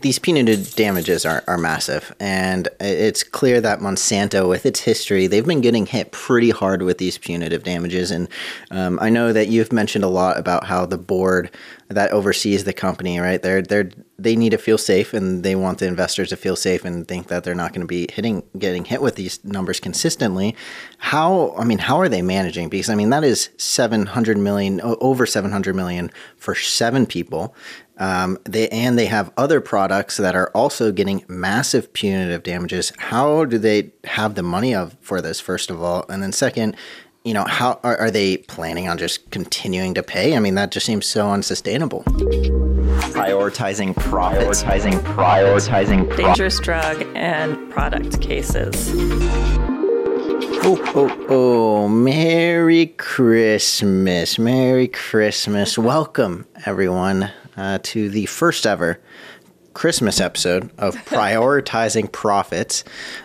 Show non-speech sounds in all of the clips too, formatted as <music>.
These punitive damages are, are massive, and it's clear that Monsanto, with its history, they've been getting hit pretty hard with these punitive damages. And um, I know that you've mentioned a lot about how the board that oversees the company, right? They're they're they need to feel safe, and they want the investors to feel safe and think that they're not going to be hitting getting hit with these numbers consistently. How I mean, how are they managing? Because I mean, that is seven hundred million over seven hundred million for seven people. Um, they and they have other products that are also getting massive punitive damages. How do they have the money of for this? First of all, and then second, you know, how are, are they planning on just continuing to pay? I mean, that just seems so unsustainable. Prioritizing profits, prioritizing, prioritizing dangerous drug and product cases. Oh, oh, oh, Merry Christmas. Merry Christmas. Welcome, everyone uh, to the first ever Christmas episode of <laughs> Prioritizing Profits.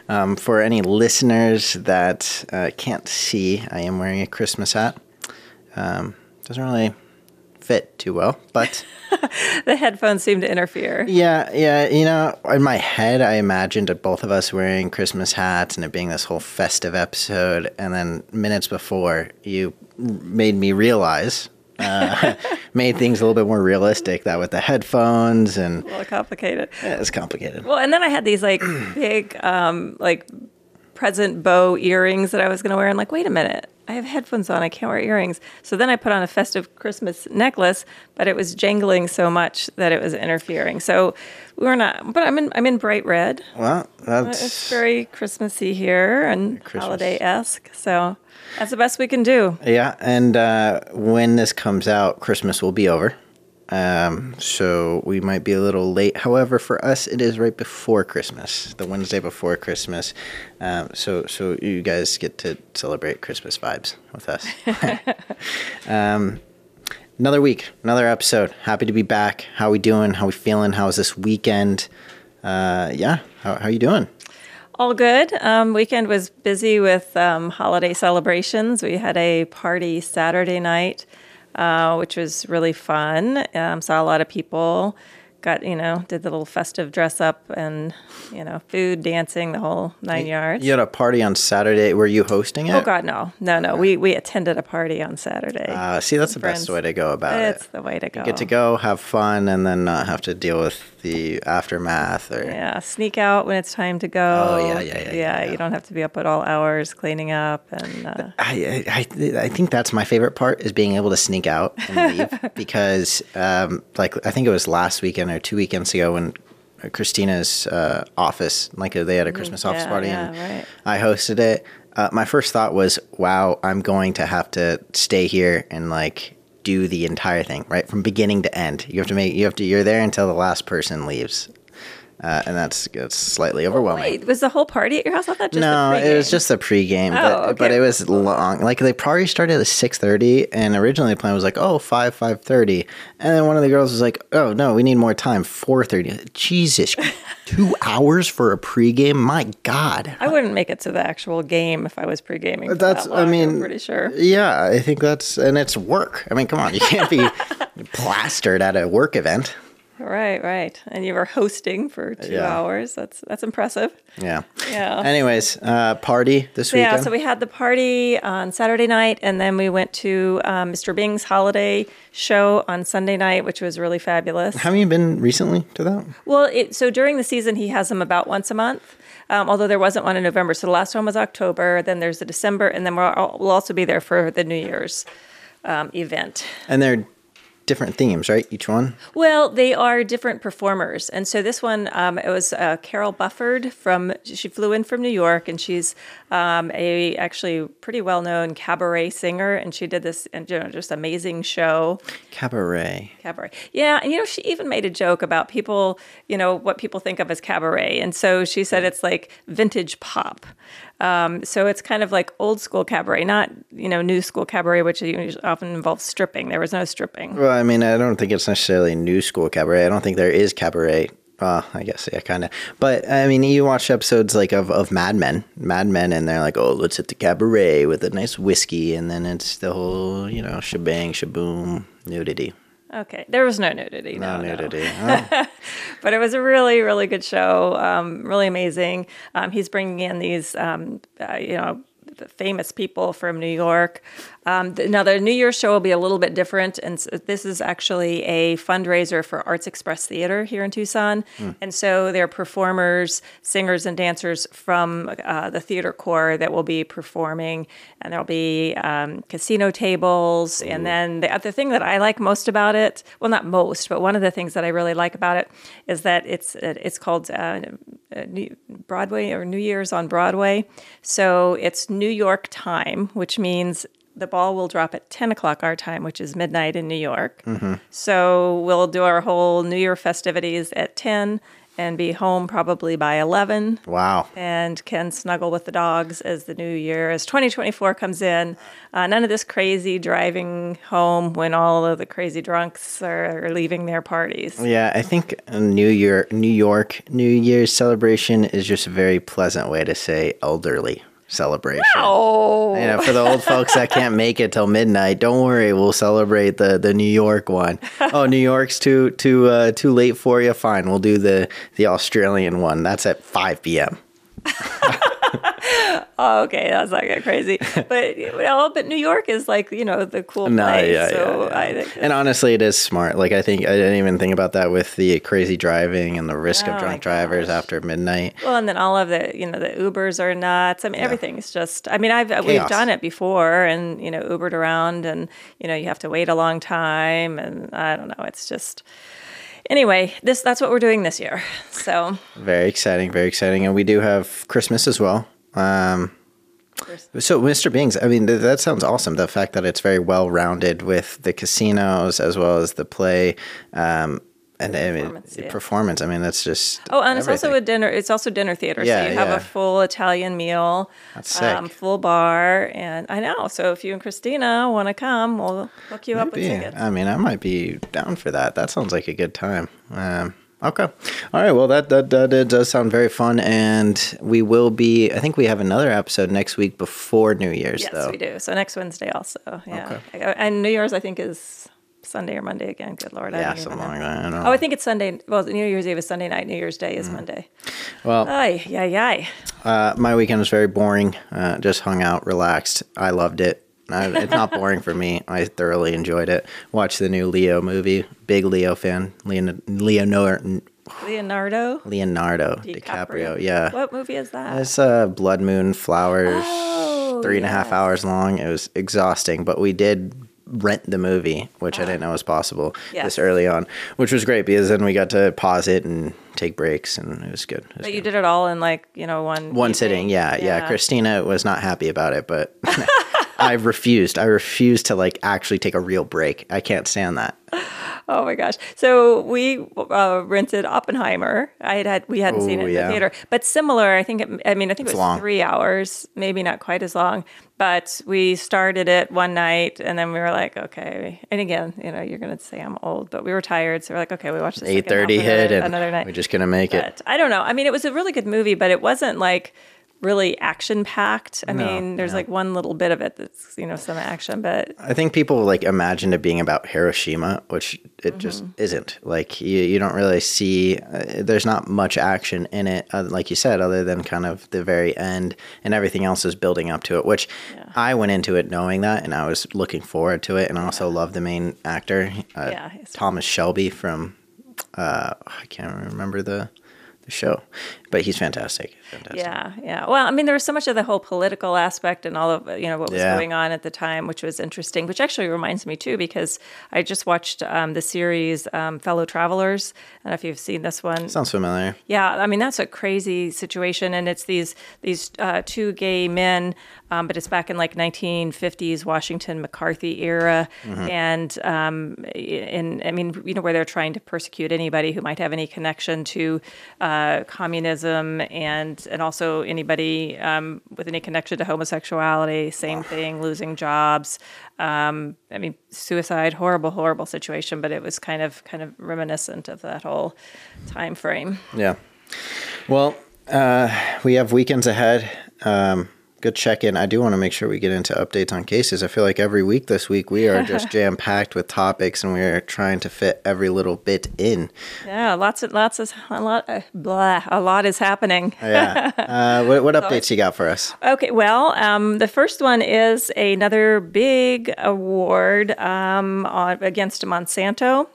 Um, for any listeners that uh, can't see, I am wearing a Christmas hat. Um, doesn't really fit too well, but <laughs> the headphones seem to interfere. Yeah, yeah. You know, in my head, I imagined both of us wearing Christmas hats and it being this whole festive episode. And then minutes before, you made me realize uh, <laughs> made things a little bit more realistic. That with the headphones and a little complicated. Yeah, it's complicated. Well, and then I had these like <clears throat> big, um, like present bow earrings that I was going to wear. And like, wait a minute, I have headphones on. I can't wear earrings. So then I put on a festive Christmas necklace, but it was jangling so much that it was interfering. So we were not. But I'm in. I'm in bright red. Well, that's it's very Christmassy here and holiday esque. So that's the best we can do. Yeah, and uh, when this comes out, Christmas will be over. Um, so we might be a little late. However, for us, it is right before Christmas, the Wednesday before Christmas. Um, so, so you guys get to celebrate Christmas vibes with us. <laughs> <laughs> um, another week, another episode. Happy to be back. How we doing? How we feeling? How was this weekend? Uh, yeah, how how you doing? All good. Um, weekend was busy with um, holiday celebrations. We had a party Saturday night, uh, which was really fun. Um, saw a lot of people got you know did the little festive dress up and you know food dancing the whole nine yards. you had a party on saturday. Were you hosting it? Oh god no. No no. We we attended a party on saturday. Uh, see that's the friends. best way to go about it's it. It's the way to go you get to go have fun and then not have to deal with the aftermath or yeah sneak out when it's time to go oh yeah yeah yeah, yeah, yeah. you don't have to be up at all hours cleaning up and uh, I, I i think that's my favorite part is being able to sneak out and <laughs> leave because um like i think it was last weekend or two weekends ago when Christina's uh, office, like they had a Christmas office party, yeah, and right. I hosted it. Uh, my first thought was, "Wow, I'm going to have to stay here and like do the entire thing, right, from beginning to end. You have to make, you have to, you're there until the last person leaves." Uh, and that's that's slightly overwhelming. Wait, was the whole party at your house? I thought just no, it was just the pregame, oh, but, okay. but it was long. Like the party started at six thirty, and originally the plan was like, oh, five five thirty, and then one of the girls was like, oh no, we need more time, four thirty. Jesus, <laughs> two hours for a pregame? My God, I wouldn't make it to the actual game if I was pregaming. That's, that long, I mean, I'm pretty sure. Yeah, I think that's, and it's work. I mean, come on, you can't be <laughs> plastered at a work event. Right, right. And you were hosting for two Yeah. hours. That's that's impressive. Yeah. Yeah. Anyways, uh, party this So, yeah, so we had the party on Saturday night, and then we went to um, Mr. Bing's holiday show on Sunday night, which was really fabulous. Have you been recently to that? Well, it, so during the season, he has them about once a month. Um, although there wasn't one in November, so the last one was October. Then there's the December, and then we'll, we'll also be there for the New Year's um, event. And they're different themes, right? Each one. Well, they are different performers, and so this one um, it was uh, Carol Bufford from. She flew in from New York, and she's um, a actually pretty well known cabaret singer, and she did this you know just amazing show. Cabaret. Cabaret, yeah, and you know she even made a joke about people, you know what people think of as cabaret, and so she said it's like vintage pop. Um, so it's kind of like old school cabaret, not you know new school cabaret, which often involves stripping. There was no stripping. Well, I mean, I don't think it's necessarily new school cabaret. I don't think there is cabaret. Well, I guess yeah, kind of. But I mean, you watch episodes like of, of Mad Men, Mad Men, and they're like, oh, let's hit the cabaret with a nice whiskey, and then it's the whole you know shebang, shaboom, nudity. Okay, there was no nudity. No, No, no. nudity. <laughs> Oh, but it was a really, really good show. Um, really amazing. Um, he's bringing in these, um, uh, you know, the famous people from New York. Um, now, the New Year's show will be a little bit different, and s this is actually a fundraiser for Arts Express Theater here in Tucson. And so there are performers, singers, and dancers from uh, the theater corps that will be performing, and there'll be um, casino tables. And then the other thing that I like most about it, well, not most, but one of the things that I really like about it is that it's it's called uh, uh, New- Broadway or New Year's on Broadway. So it's New York time, which means the ball will drop at 10 o'clock our time, which is midnight in New York. So we'll do our whole New Year festivities at 10 and be home probably by 11 wow. and can snuggle with the dogs as the new year, as 2024 comes in. Uh, none of this crazy driving home when all of the crazy drunks are, leaving their parties. Yeah, I think New Year, New York New Year's celebration is just a very pleasant way to say elderly celebration. Oh, You know, for the old folks that can't make it till midnight, don't worry, we'll celebrate the the New York one. <laughs> Oh, New York's too too uh, too late for you. Fine, we'll do the the Australian one. That's at five p.m. <laughs> <laughs> oh, okay, that's not get crazy. <laughs> But well, but New York is like you know the cool No, place. yeah, so yeah, yeah. I think And honestly, it is smart. Like I think I didn't even think about that with the crazy driving and the risk Oh of drunk drivers gosh. after midnight. Well, and then all of the, you know, the Ubers are nuts. I mean, everything's just. I mean, I've we've done it before, and you know, Ubered around, and you know, you have to wait a long time, and I don't know. It's just. Anyway, this that's what we're doing this year. So Very exciting, very exciting, and we do have Christmas as well. Um, so, Mr. Bings, I mean, th- that sounds awesome. The fact that it's very well rounded with the casinos as well as the play, um, and I mean, Performance, yeah. performance. I mean, that's just Oh, and it's also a dinner. It's also dinner theater. Yeah, so you have yeah. a full Italian meal, That's sick. full bar, and I know. So if you and Christina want to come, we'll hook you up with tickets. I mean, I might be down for that. That sounds like a good time. Um, okay. All right. Well, that, that that does sound very fun, and we will be. I think we have another episode next week before New Year's, yes, though. we do. So next Wednesday also. Yeah, and New Year's I think is Sunday or Monday again. Good lord, I Yeah, don't something like that. I. Oh, I think it's Sunday. Well, New Year's Eve is Sunday night. New Year's Day is Monday. well, Ay, yay, yay. Uh, my weekend was very boring. Uh, just hung out, relaxed. I loved it. I, it's not boring for me. I thoroughly enjoyed it. Watched the new Leo movie. Big Leo fan. Leon, Leonardo, Leonardo Leonardo DiCaprio. Yeah. What movie is that? It's uh, Blood Moon Flowers. Oh, three and a half yes. hours long. It was exhausting, but we did rent the movie, which I didn't know was possible Yes. this early on, which was great because then we got to pause it and take breaks, and it was good. It was But good. you did it all in like you know one One evening? sitting, yeah, yeah, Christina was not happy about it, but <laughs> <laughs> I refused. I refused to like actually take a real break. I can't stand that. Oh my gosh! So we uh, rented Oppenheimer. I had, had we hadn't seen it in yeah. the theater, but similar. I think. It, I mean, I think It's it was long. three hours, maybe not quite as long. But we started it one night, and then we were like, okay. And again, you know, you're going to say I'm old, but we were tired, so we're like, okay, we watched the Eight thirty hit, and another night. we're just gonna make it. I don't know. I mean, it was a really good movie, but it wasn't like really action packed. I No, mean, there's like one little bit of it that's you know some action, but I think people like imagined it being about Hiroshima, which it just Mm-hmm. isn't. Like you, you don't really see. Uh, there's not much action in it, uh, like you said, other than kind of the very end, and everything else is building up to it. Which I went into it knowing that, and I was looking forward to it, and I also love the main actor, uh, Yeah, he's- Thomas Shelby from. Uh, I can't remember the the show, but he's fantastic. fantastic. Yeah, yeah. Well, I mean, there was so much of the whole political aspect and all of you know what was Yeah. going on at the time, which was interesting. Which actually reminds me too, because I just watched um, the series um, Fellow Travelers. I don't know if you've seen this one. Sounds familiar. Yeah, I mean that's a crazy situation, and it's these these uh, two gay men, um, but it's back in like 1950s Washington McCarthy era, and um, in I mean you know where they're trying to persecute anybody who might have any connection to uh, communism, and and also anybody um, with any connection to homosexuality. Same thing, losing jobs. Um, I mean suicide, horrible, horrible situation, but it was kind of kind of reminiscent of that whole time frame. Yeah. Well, uh, we have weekends ahead. Um, good check in. I do want to make sure we get into updates on cases. I feel like every week this week we are just <laughs> jam packed with topics, and we are trying to fit every little bit in. Yeah, lots of lots of a lot. Uh, blah, a lot is happening. Yeah. Uh, <laughs> what, what updates you got for us? Okay, well, um, the first one is another big award um, on, against Monsanto.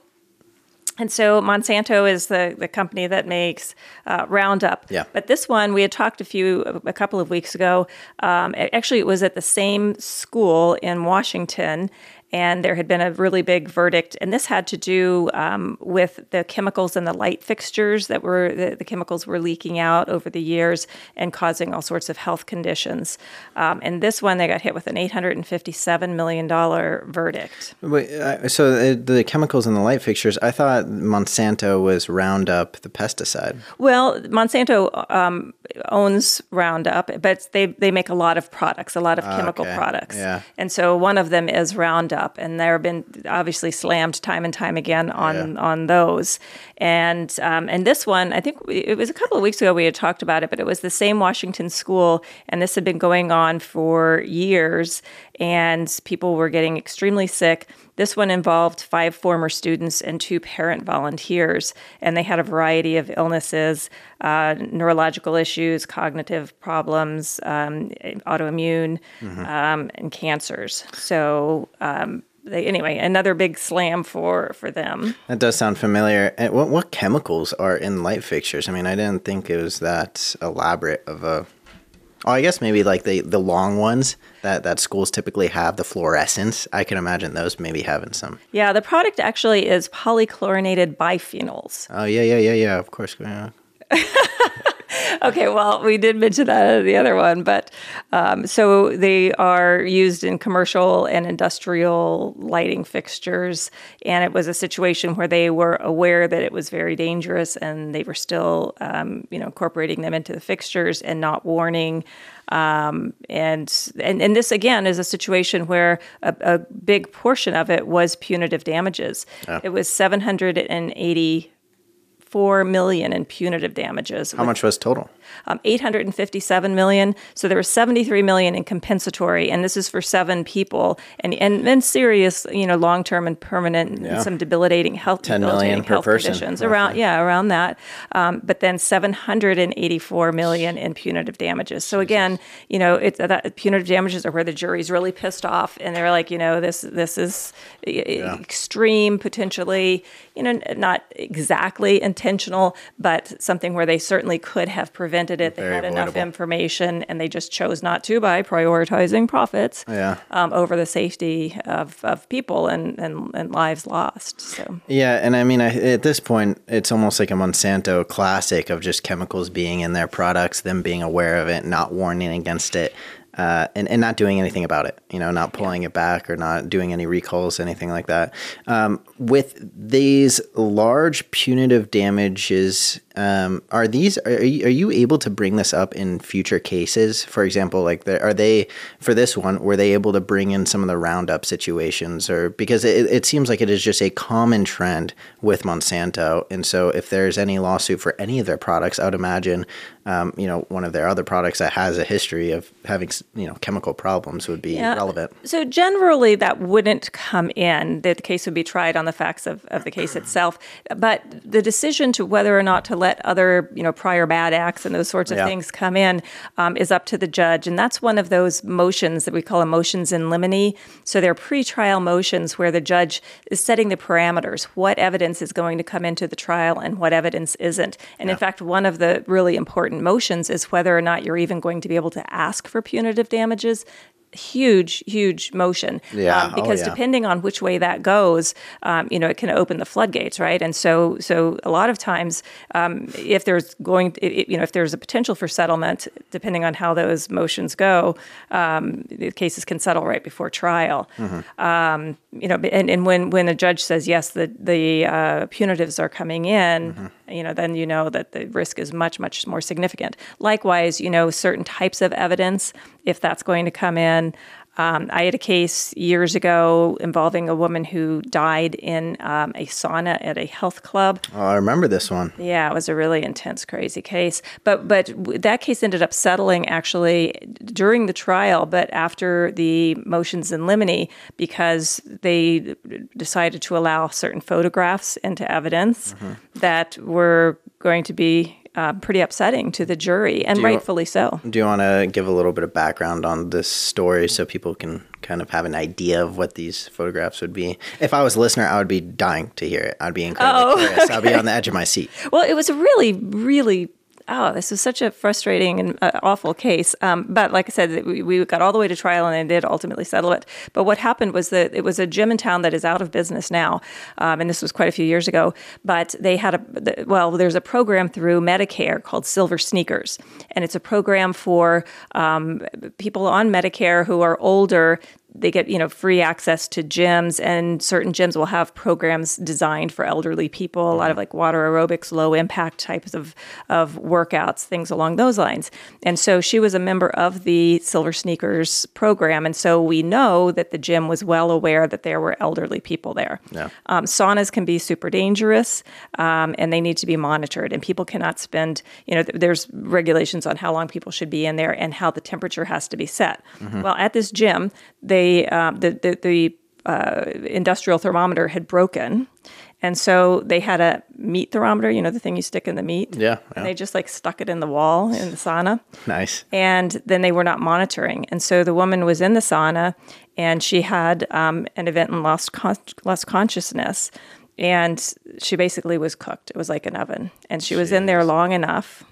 And so Monsanto is the, the company that makes uh, Roundup. Yeah. But this one, we had talked a few, a couple of weeks ago. Um, actually, it was at the same school in Washington, and there had been a really big verdict. And this had to do um, with the chemicals in the light fixtures that were, the, the chemicals were leaking out over the years and causing all sorts of health conditions. Um, and this one, they got hit with an $857 million verdict. Wait, uh, so uh, the chemicals in the light fixtures, I thought Monsanto was Roundup, the pesticide. Well, Monsanto um, owns Roundup, but they, they make a lot of products, a lot of chemical okay. products. Yeah. And so one of them is Roundup, and there have been obviously slammed time and time again on Yeah. on those. And um, and this one, I think we, it was a couple of weeks ago we had talked about it, but it was the same Washington school, and this had been going on for years, and people were getting extremely sick. This one involved five former students and two parent volunteers, and they had a variety of illnesses, uh, neurological issues, cognitive problems, um, autoimmune, um, and cancers. So. Um, they, anyway, another big slam for for them. That does sound familiar. And what what chemicals are in light fixtures? I mean, I didn't think it was that elaborate of a. Oh, I guess maybe like the the long ones that that schools typically have the fluorescence. I can imagine those maybe having some. Yeah, the product actually is polychlorinated biphenyls. Oh yeah, yeah, yeah, yeah. Of course. Yeah. <laughs> Okay, well, we did mention that in the other one, but um, so they are used in commercial and industrial lighting fixtures. And it was a situation where they were aware that it was very dangerous and they were still, um, you know, incorporating them into the fixtures and not warning. Um, and, and and this again is a situation where a, a big portion of it was punitive damages. It was seven hundred and eighty four million in punitive damages. How much was total? Um, 857 million. So there was 73 million in compensatory, and this is for seven people, and and, and serious, you know, long term and permanent, Yeah. and some debilitating health, 10 million debilitating per health person, conditions roughly. around, yeah, around that. Um, but then 784 million in punitive damages. So again, you know, it's that punitive damages are where the jury's really pissed off, and they're like, you know, this this is e- extreme, potentially, you know, not exactly intentional, but something where they certainly could have prevented it. They Very had enough avoidable. information, and they just chose not to by prioritizing profits Yeah. um, over the safety of, of people and, and, and lives lost. So Yeah, and I mean, I, at this point, it's almost like a Monsanto classic of just chemicals being in their products, them being aware of it, not warning against it, uh, and and not doing anything about it. You know, not pulling it back or not doing any recalls, anything like that. Um, with these large punitive damages, um, are these are you, are you able to bring this up in future cases? For example, like the, are they for this one? Were they able to bring in some of the roundup situations, or because it, it seems like it is just a common trend with Monsanto, and so if there's any lawsuit for any of their products, I would imagine, um, you know, one of their other products that has a history of having you know chemical problems would be Yeah. relevant. So generally, that wouldn't come in. The case would be tried on the facts of, of the case itself. But the decision to whether or not to let other, you know, prior bad acts and those sorts of Yeah. things come in um, is up to the judge, and that's one of those motions that we call motions in limine. So they're pretrial motions where the judge is setting the parameters. What evidence is going to come into the trial and what evidence isn't. And in fact, one of the really important motions is whether or not you're even going to be able to ask for punitive damages huge, huge motion. Yeah. Um, Oh, because yeah. depending on which way that goes, um, you know, it can open the floodgates, right? And so, so a lot of times, um, if there's going, i- i- you know, if there's a potential for settlement, depending on how those motions go, um, the cases can settle right before trial. Mm-hmm. Um, you know, and, and when when a judge says yes, the the uh, punitives are coming in, Mm-hmm. you know, then you know that the risk is much much more significant. Likewise, you know, certain types of evidence, if that's going to come in. Um, I had a case years ago involving a woman who died in um, a sauna at a health club. Oh, I remember this one. Yeah, it was a really intense, crazy case. But but that case ended up settling actually during the trial, but after the motions in limine because they decided to allow certain photographs into evidence mm-hmm. that were going to be uh, pretty upsetting to the jury, and rightfully so. Do you want to give a little bit of background on this story so people can kind of have an idea of what these photographs would be? If I was a listener, I would be dying to hear it. I'd be incredibly oh, <laughs> curious. Okay. I'd be on the edge of my seat. Well, it was a really, really oh, this was such a frustrating and uh, awful case. Um, but like I said, we, we, got all the way to trial and they did ultimately settle it. But what happened was that it was a gym in town that is out of business now. Um, and this was quite a few years ago. But they had a, well, there's a program through Medicare called Silver Sneakers. And it's a program for um, people on Medicare who are older they get you know free access to gyms and certain gyms will have programs designed for elderly people a lot of mm-hmm. like water aerobics low impact types of of workouts things along those lines and so she was a member of the silver sneakers program and so we know that the gym was well aware that there were elderly people there yeah. um, saunas can be super dangerous um, and they need to be monitored and people cannot spend you know th- there's regulations on how long people should be in there and how the temperature has to be set mm-hmm. well at this gym they um, the the, the uh, industrial thermometer had broken. And so they had a meat thermometer, you know, the thing you stick in the meat. Yeah, yeah. And they just like stuck it in the wall in the sauna. Nice. And then they were not monitoring. And so the woman was in the sauna and she had um, an event and lost, con- lost consciousness. And she basically was cooked. It was like an oven. And she was Jeez. in there long enough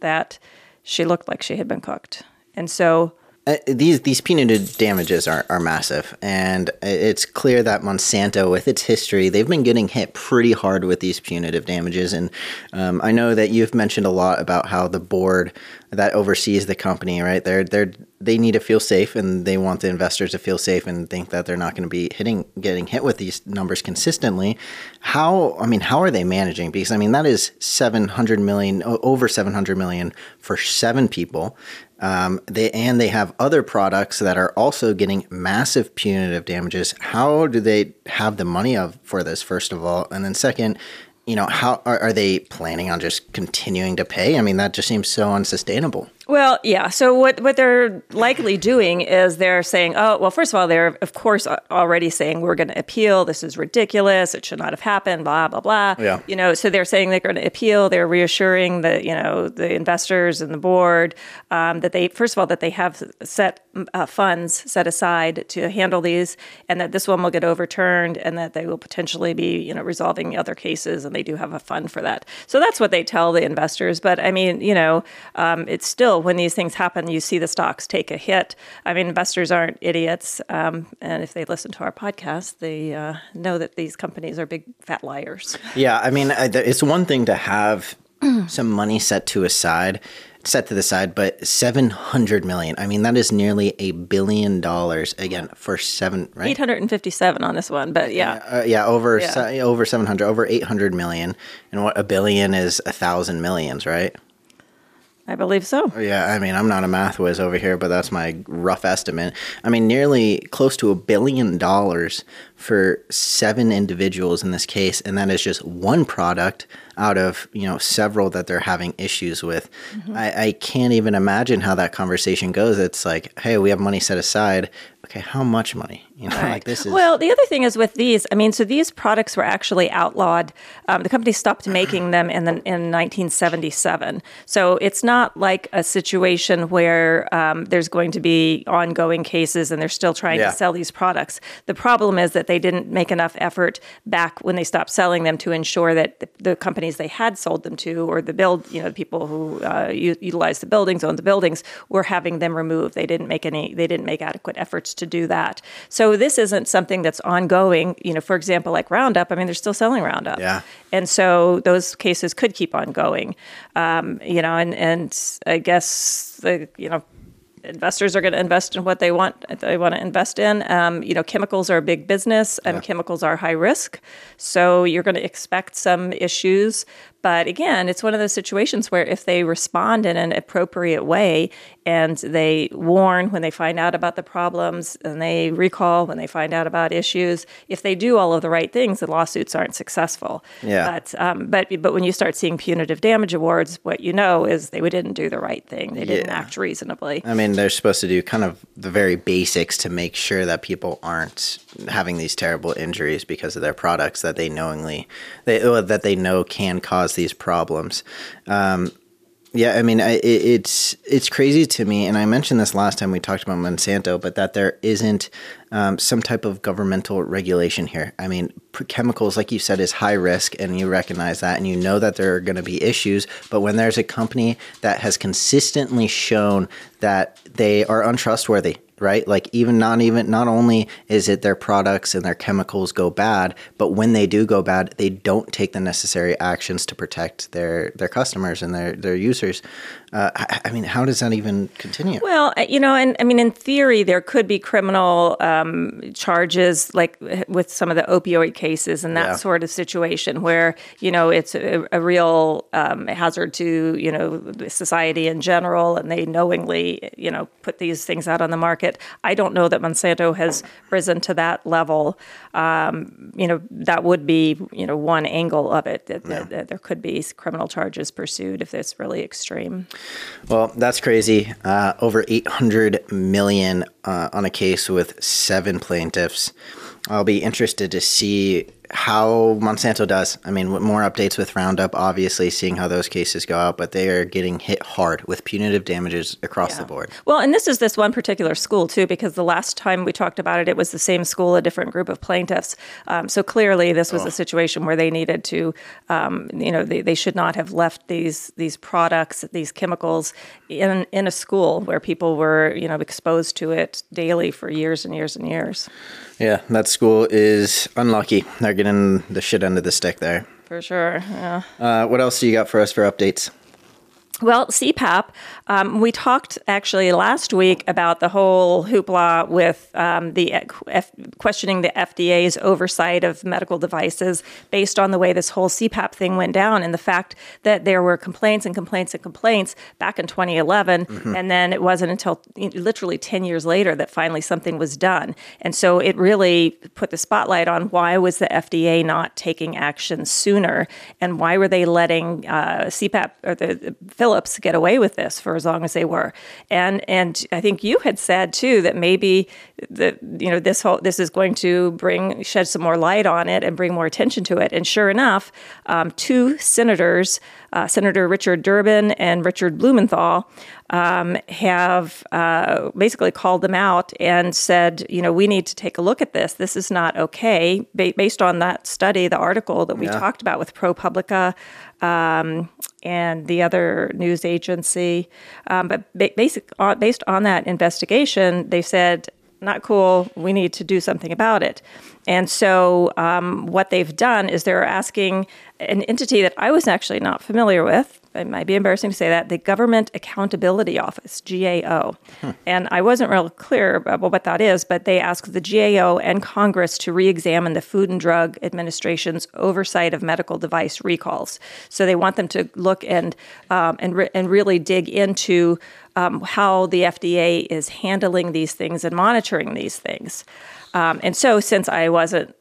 that she looked like she had been cooked. And so uh, these these punitive damages are, are massive, and it's clear that Monsanto, with its history, they've been getting hit pretty hard with these punitive damages. And um, I know that you've mentioned a lot about how the board that oversees the company, right? They're they're they need to feel safe, and they want the investors to feel safe and think that they're not going to be hitting getting hit with these numbers consistently. How I mean, how are they managing? Because I mean, that is seven hundred million over seven hundred million for seven people. Um, they and they have other products that are also getting massive punitive damages. How do they have the money of for this? First of all, and then second, you know, how are, are they planning on just continuing to pay? I mean, that just seems so unsustainable. Well, yeah. So what what they're likely doing is they're saying, oh, well, first of all, they're of course already saying we're going to appeal. This is ridiculous. It should not have happened. Blah blah blah. Yeah. You know, so they're saying they're going to appeal. They're reassuring the you know the investors and the board um, that they first of all that they have set uh, funds set aside to handle these, and that this one will get overturned, and that they will potentially be you know resolving other cases, and they do have a fund for that. So that's what they tell the investors. But I mean, you know, um, it's still still, when these things happen, you see the stocks take a hit. I mean, investors aren't idiots. Um, and if they listen to our podcast, they uh, know that these companies are big fat liars. Yeah. I mean, it's one thing to have <clears throat> some money set to aside set to the side, but 700 million. I mean, that is nearly a billion dollars again for seven, right? 857 on this one, but yeah. Uh, yeah, over yeah. Se- over 700, over 800 million. And what a billion is a thousand millions, right? I believe so. Oh, yeah, I mean, I'm not a math whiz over here, but that's my rough estimate. I mean, nearly close to a billion dollars for seven individuals in this case, and that is just one product out of you know several that they're having issues with. Mm-hmm. I, I can't even imagine how that conversation goes. It's like, hey, we have money set aside okay, how much money? You know, right. like this is. Well, the other thing is with these. I mean, so these products were actually outlawed. Um, the company stopped making them in the, in 1977. So it's not like a situation where um, there's going to be ongoing cases and they're still trying yeah. to sell these products. The problem is that they didn't make enough effort back when they stopped selling them to ensure that the, the companies they had sold them to, or the build, you know, the people who uh, utilize the buildings, own the buildings, were having them removed. They didn't make any. They didn't make adequate efforts to do that. So this isn't something that's ongoing. You know, for example, like Roundup. I mean, they're still selling Roundup. Yeah. And so those cases could keep on going. Um, you know, and and I guess the you know investors are going to invest in what they want they want to invest in. Um, you know, chemicals are a big business, and yeah. chemicals are high risk, so you're going to expect some issues. But again, it's one of those situations where if they respond in an appropriate way and they warn when they find out about the problems and they recall when they find out about issues, if they do all of the right things, the lawsuits aren't successful. Yeah. But um, but but when you start seeing punitive damage awards, what you know is they didn't do the right thing. They didn't Yeah. act reasonably. I mean, they're supposed to do kind of the very basics to make sure that people aren't having these terrible injuries because of their products that they knowingly they that they know can cause these problems. Um, yeah, I mean, I, it, it's it's crazy to me, and I mentioned this last time we talked about Monsanto, but that there isn't um, some type of governmental regulation here. I mean, chemicals, like you said, is high risk, and you recognize that, and you know that there are going to be issues. But when there's a company that has consistently shown that they are untrustworthy, right? Like even not even not only is it their products and their chemicals go bad, but when they do go bad, they don't take the necessary actions to protect their their customers and their their users. Uh, I, mean, how does that even continue? Well, uh, you know, and I mean, in theory, there could be criminal um, charges, like uh, with some of the opioid cases and that Yeah. sort of situation, where you know it's a, a real um, hazard to you know society in general, and they knowingly you know put these things out on the market. I don't know that Monsanto has risen to that level. Um, you know, that would be you know one angle of it. That, that- that there could be criminal charges pursued if it's really extreme. Well, that's crazy. Uh, over 800 million uh, on a case with seven plaintiffs. I'll be interested to see how Monsanto does. I mean, more updates with Roundup, obviously, seeing how those cases go out, but they are getting hit hard with punitive damages across the board. Well, and this is this one particular school too, because the last time we talked about it, it was the same school, a different group of plaintiffs. Um, so clearly, this was a situation where they needed to, um, you know, they, they should not have left these these products, these chemicals, in in a school where people were, you know, exposed to it daily for years and years and years. Yeah, that school is unlucky. They're getting the shit end of the stick there. For sure. Yeah. Uh, what else do you got for us for updates? Well, CPAP, um, we talked actually last week about the whole hoopla with um, the F- questioning the FDA's oversight of medical devices based on the way this whole CPAP thing went down and the fact that there were complaints and complaints and complaints back in 2011. And then it wasn't until literally 10 years later that finally something was done. And so it really put the spotlight on why was the FDA not taking action sooner and why were they letting uh, CPAP or the, the Philips get away with this for as long as they were. And and I think you had said too that maybe the you know this whole this is going to bring shed some more light on it and bring more attention to it. And sure enough, um, two senators, uh, Senator Richard Durbin and Richard Blumenthal, um, have uh, basically called them out and said, you know, we need to take a look at this. This is not okay. Ba- based on that study, the article that we Yeah. talked about with ProPublica um, and the other news agency, um, but ba- basic, uh, based on that investigation, they said, not cool. We need to do something about it. And so, um, what they've done is they're asking an entity that I was actually not familiar with. It might be embarrassing to say that the Government Accountability Office, GAO. And I wasn't real clear about what that is, but they asked the GAO and Congress to re examine the Food and Drug Administration's oversight of medical device recalls. So they want them to look and, um, and, re- and really dig into um, how the FDA is handling these things and monitoring these things. Um, and so, since I wasn't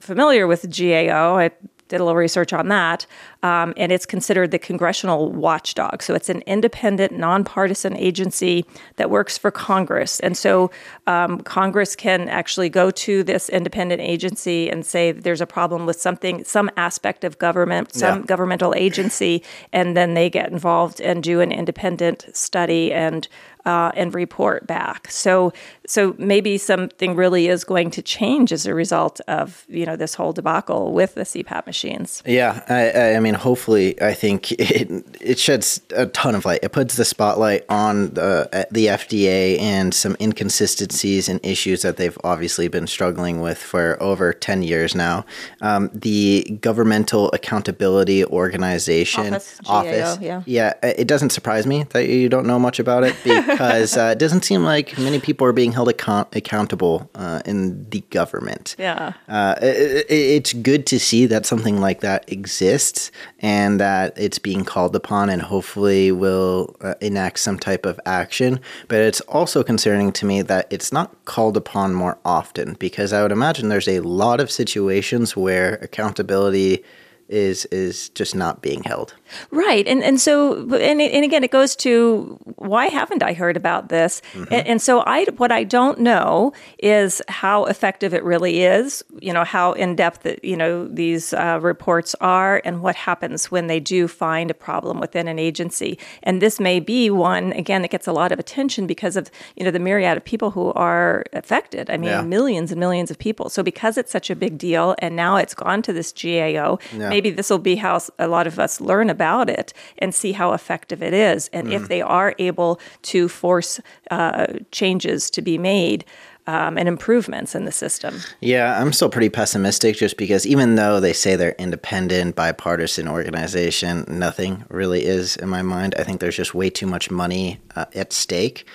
familiar with GAO, I did a little research on that, um, and it's considered the congressional watchdog. So it's an independent, nonpartisan agency that works for Congress. And so um, Congress can actually go to this independent agency and say there's a problem with something, some aspect of government, some Yeah. governmental agency, and then they get involved and do an independent study and uh, and report back. So so maybe something really is going to change as a result of you know this whole debacle with the CPAP machines. Yeah, I, I- mean, hopefully, I think it it sheds a ton of light. It puts the spotlight on the the FDA and some inconsistencies and issues that they've obviously been struggling with for over ten years now. Um, the Governmental Accountability Organization Office, GAO, yeah. yeah, it doesn't surprise me that you don't know much about it because uh, it doesn't seem like many people are being held account- accountable uh, in the government Yeah. uh, it, it- it's good to see that something like that exists. and that it's being called upon and hopefully will uh, enact some type of action. But it's also concerning to me that it's not called upon more often because I would imagine there's a lot of situations where accountability is is just not being held. Right, and and so and and again, it goes to why haven't I heard about this? Mm-hmm. And, and, so I what I don't know is how effective it really is. You know how in depth you know these uh, reports are, and what happens when they do find a problem within an agency. And this may be one again that gets a lot of attention because of you know the myriad of people who are affected. I mean, yeah. millions and millions of people. So because it's such a big deal, and now it's gone to this GAO. Yeah maybe this will be how a lot of us learn about it and see how effective it is. And mm. if they are able to force uh, changes to be made, um, and improvements in the system. Yeah, I'm still pretty pessimistic just because even though they say they're independent, bipartisan organization, nothing really is in my mind. I think there's just way too much money uh, at stake.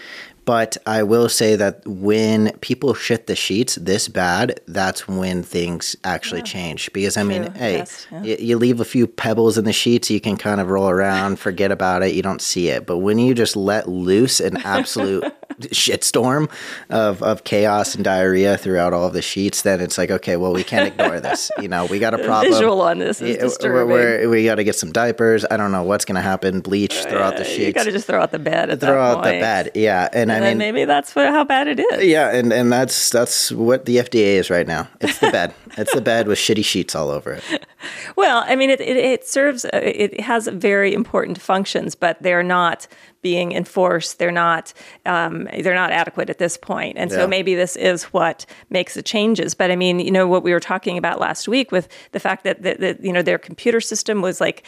But I will say that when people shit the sheets this bad, that's when things actually yeah. change. Because I mean, hey, yes, yeah. y- you leave a few pebbles in the sheets, you can kind of roll around, forget about it, you don't see it. But when you just let loose an absolute shitstorm of, of chaos and diarrhea throughout all of the sheets, then it's like, okay, well, we can't ignore this. You know, we got a <laughs> problem. visual on this is disturbing. We're, we're, we got to get some diapers. I don't know what's going to happen. Bleach, uh, throw out the sheets. You got to just throw out the bed. throw out point. the bed. Yeah, and, and I mean, maybe that's what, how bad it is. Yeah, and and that's that's what the FDA is right now. It's the bed. it's the bed with shitty sheets all over it. <laughs> Well, I mean, it, it, it serves, uh, it has very important functions, but they're not being enforced. They're not um, they're not adequate at this point, and yeah. so maybe this is what makes the changes. But I mean, you know, what we were talking about last week with the fact that, that, that you know their computer system was like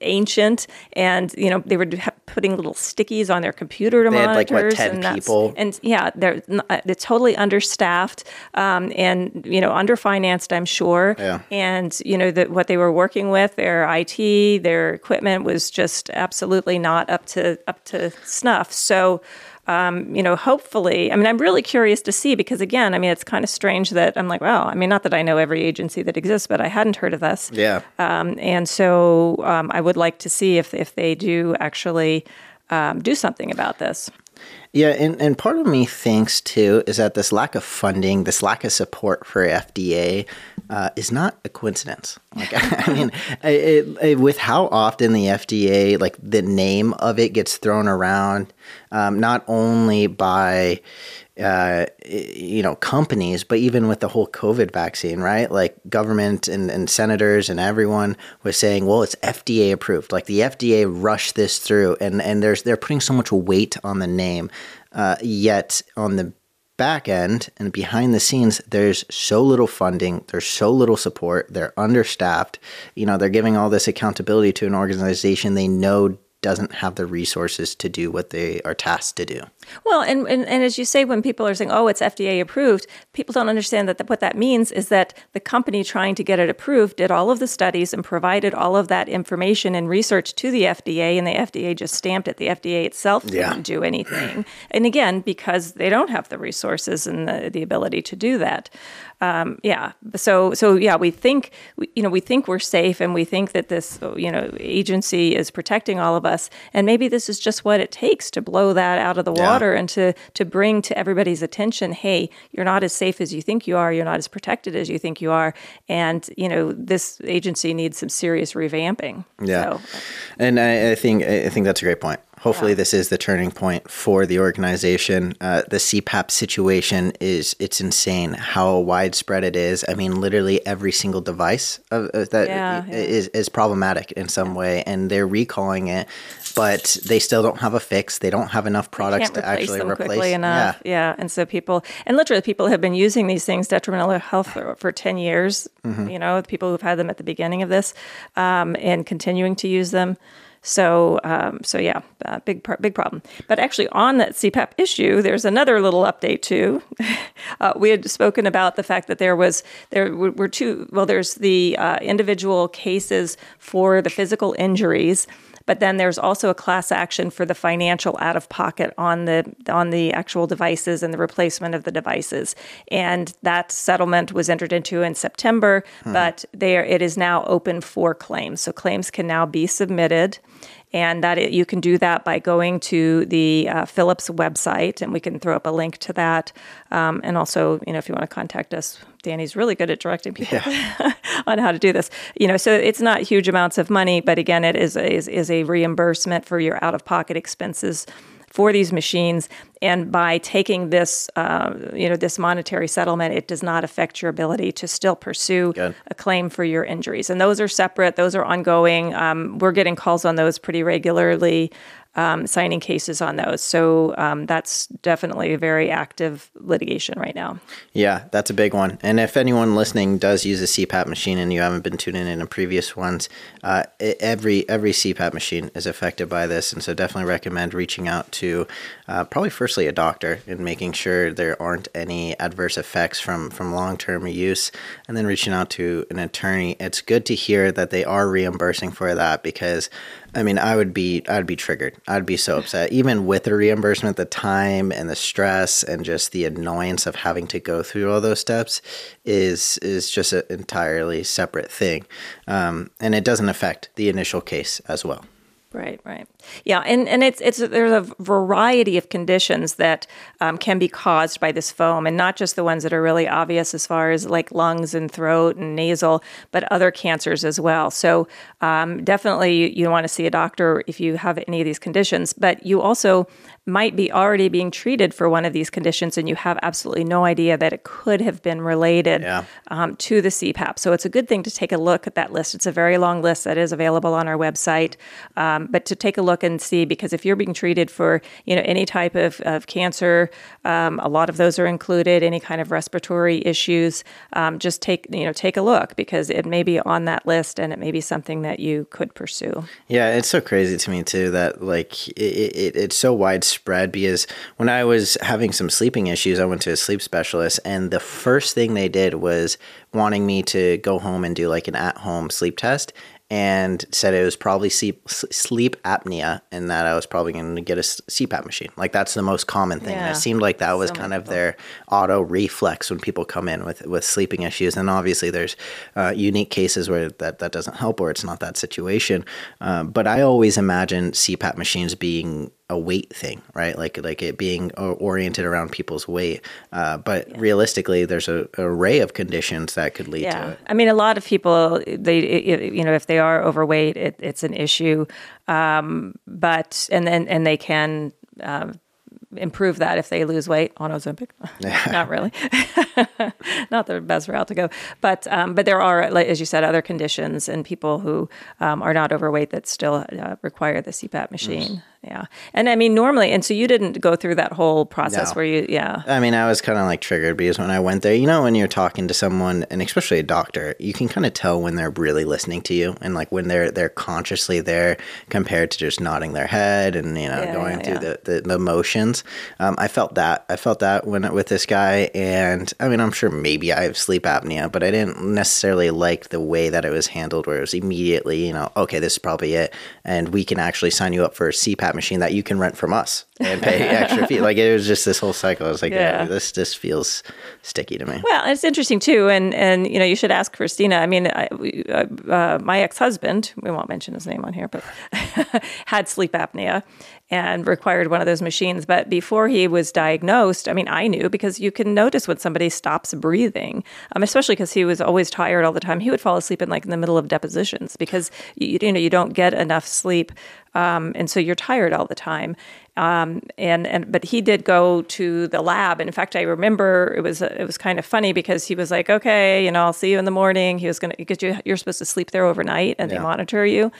ancient, and you know they were putting little stickies on their computer to they monitors, had like what ten and people, and yeah, they're uh, they're totally understaffed um, and you know underfinanced, I'm sure. Yeah. And you know that what they were working with, their IT, their equipment was just absolutely not up to up to snuff. So, um, you know, hopefully, I mean, I'm really curious to see because, again, I mean, it's kind of strange that I'm like, well, I mean, not that I know every agency that exists, but I hadn't heard of this. Yeah. Um, and so um, I would like to see if, if they do actually um, do something about this. Yeah, and, and part of me thinks too is that this lack of funding, this lack of support for FDA uh, is not a coincidence. Like, <laughs> I mean, it, it, with how often the FDA, like the name of it gets thrown around, um, not only by uh, you know companies, but even with the whole COVID vaccine, right? Like government and, and senators and everyone was saying, well, it's FDA approved. Like the FDA rushed this through, and and there's they're putting so much weight on the name, uh, yet on the back end and behind the scenes there's so little funding there's so little support they're understaffed you know they're giving all this accountability to an organization they know doesn't have the resources to do what they are tasked to do. Well, and, and, and as you say, when people are saying, oh, it's FDA approved, people don't understand that the, what that means is that the company trying to get it approved did all of the studies and provided all of that information and research to the FDA, and the FDA just stamped it. The FDA itself yeah. didn't do anything. And again, because they don't have the resources and the, the ability to do that um, yeah. So so yeah, we think you know we think we're safe, and we think that this you know agency is protecting all of us, and maybe this is just what it takes to blow that out of the yeah. Water and to to bring to everybody's attention, hey, you're not as safe as you think you are, you're not as protected as you think you are, and you know this agency needs some serious revamping. Yeah, so. and I, I think I think that's a great point. Hopefully, yeah. this is the turning point for the organization. Uh, the CPAP situation is it's insane how widespread it is. I mean, literally every single device of, uh, that yeah, yeah. is is problematic in some way, and they're recalling it, but they still don't have a fix. They don't have enough products to actually them replace. Quickly enough. Yeah. yeah. and so people and literally people have been using these things detrimental health for, for ten years. Mm-hmm. You know, people who've had them at the beginning of this, um, and continuing to use them. So, um, so yeah, uh, big big problem. But actually, on that CPAP issue, there's another little update too. <laughs> uh, we had spoken about the fact that there was there were two. Well, there's the uh, individual cases for the physical injuries But then there's also a class action for the financial out of pocket on the on the actual devices and the replacement of the devices. And that settlement was entered into in September, but there it is now open for claims. So claims can now be submitted and that it, you can do that by going to the uh, Philips website, and we can throw up a link to that. Um, and also, you know, if you want to contact us, Danny's really good at directing people <laughs> on how to do this. You know, so it's not huge amounts of money, but again, it is a, is, is a reimbursement for your out of pocket expenses for these machines. And by taking this, uh, you know, this monetary settlement, it does not affect your ability to still pursue Good. a claim for your injuries. And those are separate; those are ongoing. Um, we're getting calls on those pretty regularly. Um, signing cases on those. So um, that's definitely a very active litigation right now. Yeah, that's a big one. And if anyone listening does use a CPAP machine and you haven't been tuning in in previous ones, uh, every every CPAP machine is affected by this, and so definitely recommend reaching out to uh, probably firstly a doctor and making sure there aren't any adverse effects from from long term use, and then reaching out to an attorney. It's good to hear that they are reimbursing for that because. I mean, I would be, I'd be triggered. I'd be so upset. Even with the reimbursement, the time and the stress and just the annoyance of having to go through all those steps is is just an entirely separate thing, um, and it doesn't affect the initial case as well. Right, right, yeah, and and it's it's there's a variety of conditions that um, can be caused by this foam, and not just the ones that are really obvious as far as like lungs and throat and nasal, but other cancers as well. So um, definitely you, you want to see a doctor if you have any of these conditions, but you also might be already being treated for one of these conditions, and you have absolutely no idea that it could have been related Yeah. um, to the CPAP. So it's a good thing to take a look at that list. It's a very long list that is available on our website, um, but to take a look and see because if you're being treated for you know any type of, of cancer, um, a lot of those are included. Any kind of respiratory issues, um, just take you know take a look because it may be on that list and it may be something that you could pursue. Yeah, it's so crazy to me too that like it, it, it's so widespread because when I was having some sleeping issues, I went to a sleep specialist, and the first thing they did was wanting me to go home and do like an at-home sleep test. And said it was probably sleep, sleep apnea, and that I was probably going to get a CPAP machine. Like that's the most common thing. And Yeah. it seemed like that was So kind of their auto reflex when people come in with with sleeping issues. And obviously, there's uh, unique cases where that that doesn't help, or it's not that situation. Um, but I always imagine CPAP machines being a weight thing, right? Like like it being oriented around people's weight. Uh, but realistically, there's a, a array of conditions that could lead to Yeah, it. I mean, a lot of people they you know if they are overweight, it, it's an issue, um, but and then and they can. Um, improve that if they lose weight on Ozempic. <laughs> <laughs> Not really, <laughs> not the best route to go. But um, but there are, like, as you said, other conditions and people who um, are not overweight that still uh, require the CPAP machine. Yeah, and I mean normally, and so you didn't go through that whole process No. where you, yeah, I mean, I was kind of like triggered because when I went there, you know, when you're talking to someone, and especially a doctor, you can kind of tell when they're really listening to you, and like when they're they're consciously there compared to just nodding their head and you know Yeah, going yeah, through yeah. The, the the motions. Um, I felt that I felt that when with this guy, and I mean, I'm sure maybe I have sleep apnea, but I didn't necessarily like the way that it was handled, where it was immediately, you know, okay, this is probably it, and we can actually sign you up for a CPAP machine that you can rent from us and pay <laughs> extra fee. Like it was just this whole cycle. I was like, yeah, this this feels sticky to me. Well, it's interesting too, and and you know you should ask Christina. I mean, I, uh, uh, my ex husband, we won't mention his name on here, but <laughs> had sleep apnea and required one of those machines. But before he was diagnosed, I mean, I knew because you can notice when somebody stops breathing, um, especially because he was always tired all the time. He would fall asleep in like in the middle of depositions because you, you know you don't get enough sleep, um, and so you're tired all the time. Um, and and but he did go to the lab. In fact, I remember it was it was kind of funny because he was like, "Okay, you know, I'll see you in the morning." He was gonna because you you're supposed to sleep there overnight and they monitor you.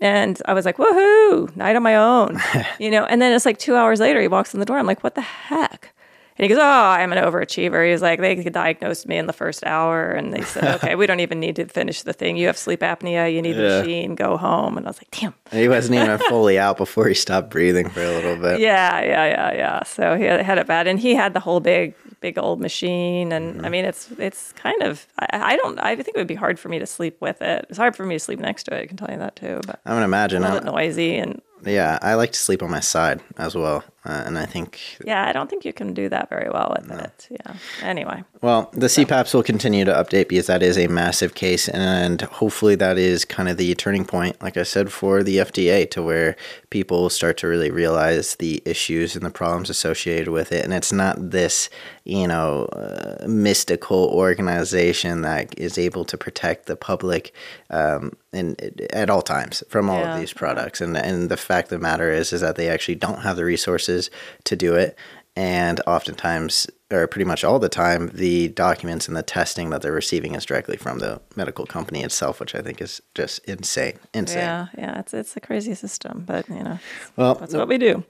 And I was like, "Woohoo! Night on my own," <laughs> you know. And then it's like two hours later, he walks in the door. I'm like, "What the heck?" And he goes, "Oh, I'm an overachiever." He's like, "They diagnosed me in the first hour, and they said, okay, we don't even need to finish the thing. You have sleep apnea. You need the machine. Go home." And I was like, "Damn." He wasn't even fully out before he stopped breathing for a little bit. Yeah, yeah, yeah, yeah. So he had it bad, and he had the whole big, big old machine, and mm-hmm. I mean, it's it's kind of I, I don't I think it would be hard for me to sleep with it. It's hard for me to sleep next to it. I can tell you that too. But I would imagine. a I, little noisy, and yeah, I like to sleep on my side as well, uh, and I think yeah, I don't think you can do that very well with it. Yeah. Anyway, Well, the CPAPs will continue to update because that is a massive case, and hopefully that is kind of the turning point, like I said, for the FDA to where people start to really realize the issues and the problems associated with it. And it's not this, you know, uh, mystical organization that is able to protect the public um, in, at all times from all Yeah, of these products. And and the fact of the matter is, is that they actually don't have the resources to do it and oftentimes or pretty much all the time the documents and the testing that they're receiving is directly from the medical company itself which i think is just insane insane yeah, yeah, it's it's a crazy system, but you know, well that's what we do.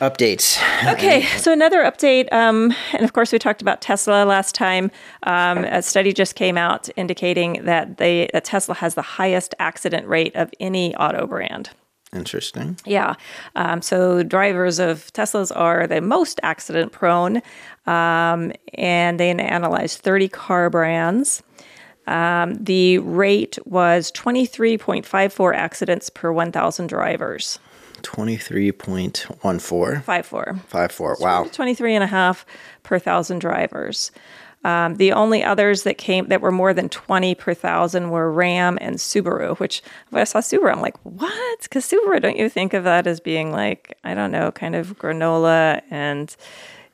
updates Okay, <laughs> so another update, um, and of course we talked about Tesla last time. Um, a study just came out indicating that they that Tesla has the highest accident rate of any auto brand. Interesting Yeah. Um, so drivers of Teslas are the most accident prone, um, and they analyzed 30 car brands. Um, the rate was 23.54 accidents per 1,000 drivers. 23.14 54. 54 wow 23 and a half per thousand drivers. Um, the only others that came that were more than 20 per thousand were Ram and Subaru, which when I saw Subaru, I'm like, what? Because Subaru, don't you think of that as being like, I don't know, kind of granola and,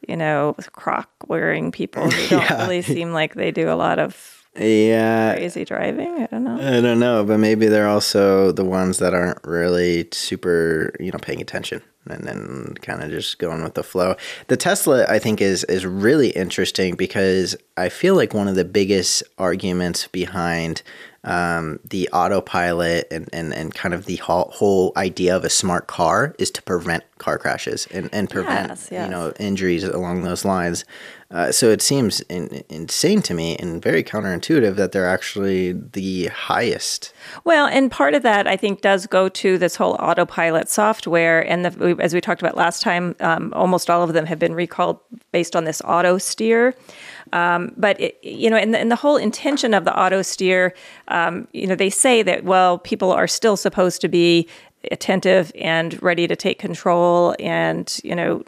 you know, croc wearing people who <laughs> don't Yeah. really seem like they do a lot of yeah crazy driving? I don't know. I don't know, but maybe they're also the ones that aren't really super, you know, paying attention and then kind of just going with the flow. The Tesla, I think, is is really interesting because I feel like one of the biggest arguments behind um, the autopilot and, and, and kind of the whole, whole idea of a smart car is to prevent car crashes and, and prevent Yes, you know injuries along those lines. Uh, so it seems in, insane to me and very counterintuitive that they're actually the highest. Well, and part of that I think does go to this whole autopilot software, and the, as we talked about last time, um, almost all of them have been recalled based on this auto steer. Um, but it, you know, and the, and the whole intention of the auto steer, um, you know, they say that well, people are still supposed to be attentive and ready to take control and you know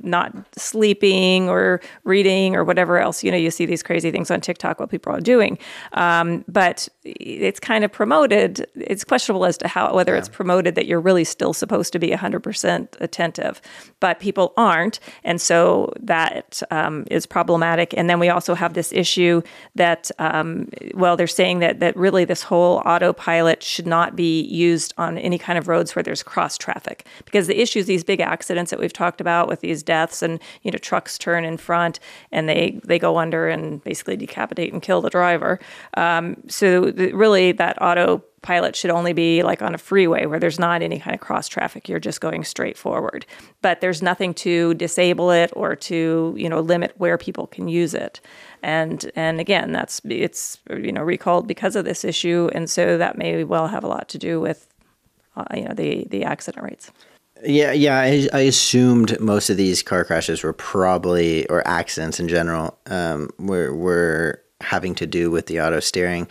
not sleeping or reading or whatever else. You know you see these crazy things on tiktok what people are doing. Um, but it's kind of promoted it's questionable as to how whether it's promoted that you're really still supposed to be 100% attentive but people aren't. And so that um, is problematic. And then we also have this issue that um, well they're saying that that really this whole autopilot should not be used on any kind of roads where there's cross traffic. Because the issues these big accidents that we've talked about with these deaths and you know trucks turn in front and they they go under and basically decapitate and kill the driver. Um, so really that autopilot should only be like on a freeway where there's not any kind of cross traffic. You're just going straight forward. But there's nothing to disable it or to you know limit where people can use it. And and again that's it's you know recalled because of this issue. And so that may well have a lot to do with uh, you know the the accident rates Yeah, yeah. I, I assumed most of these car crashes were probably, or accidents in general, um, were were having to do with the auto steering.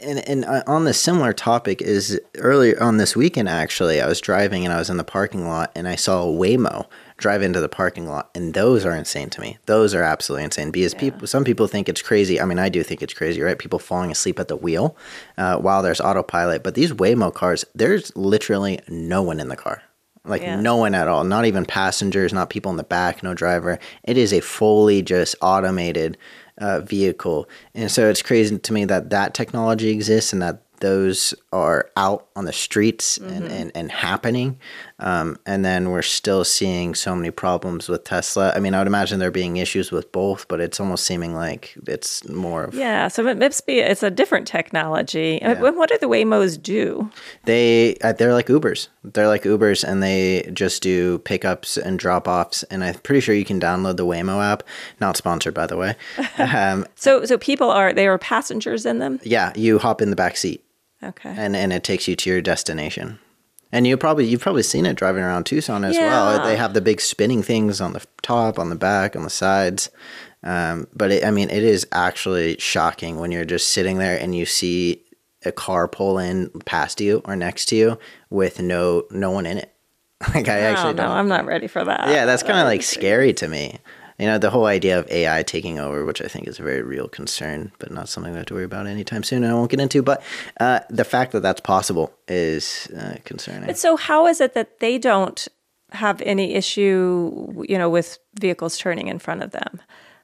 And and uh, on the similar topic is earlier on this weekend actually, I was driving and I was in the parking lot and I saw Waymo drive into the parking lot, and those are insane to me. Those are absolutely insane because people, some people think it's crazy. I mean, I do think it's crazy, right? People falling asleep at the wheel uh, while there's autopilot, but these Waymo cars, there's literally no one in the car. Like Yeah. no one at all, not even passengers, not people in the back, no driver. It is a fully just automated uh, vehicle, and so it's crazy to me that that technology exists and that those are out on the streets and, and, and happening. Um, and then we're still seeing so many problems with Tesla. I mean, I would imagine there being issues with both, but it's almost seeming like it's more of Yeah, so it be it's a different technology. Uh, What do the Waymos do? they uh, they're like Ubers. They're like Ubers, and they just do pickups and drop offs. And I'm pretty sure you can download the Waymo app. Not sponsored, by the way. <laughs> um, So so people are they are passengers in them? yeah, you hop in the back seat, Okay. and and it takes you to your destination. And you probably you've probably seen it driving around Tucson as well. Yeah. They have the big spinning things on the top, on the back, on the sides. Um, but it, I mean, it is actually shocking when you're just sitting there and you see a car pull in past you or next to you with no no one in it. <laughs> Like I actually no, don't. I'm not ready for that. yeah, that's kind of like scary to me. You know, the whole idea of AI taking over, which I think is a very real concern, but not something we have to worry about anytime soon. And I won't get into. But uh, the fact that that's possible is uh, concerning. But so how is it that they don't have any issue, you know, with vehicles turning in front of them?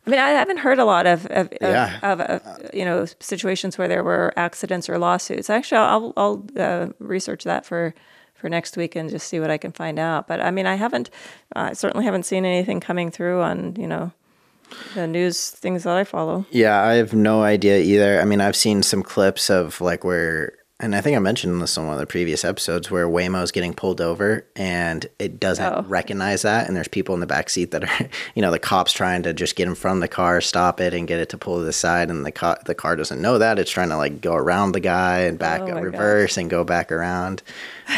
I mean, I haven't heard a lot of of, of, Yeah. of, uh, you know situations where there were accidents or lawsuits. Actually, I'll I'll uh, research that for for next week and just see what I can find out. But I mean, I haven't, I certainly haven't seen anything coming through on you know the news things that I follow. Yeah, I have no idea either. I mean, I've seen some clips of like where, and I think I mentioned this on one of the previous episodes where Waymo's getting pulled over and it doesn't Oh. recognize that, and there's people in the back seat that are, <laughs> you know, the cops trying to just get in front of the car, stop it, and get it to pull to the side, and the car the car doesn't know that. It's trying to like go around the guy and back Oh reverse and go back around.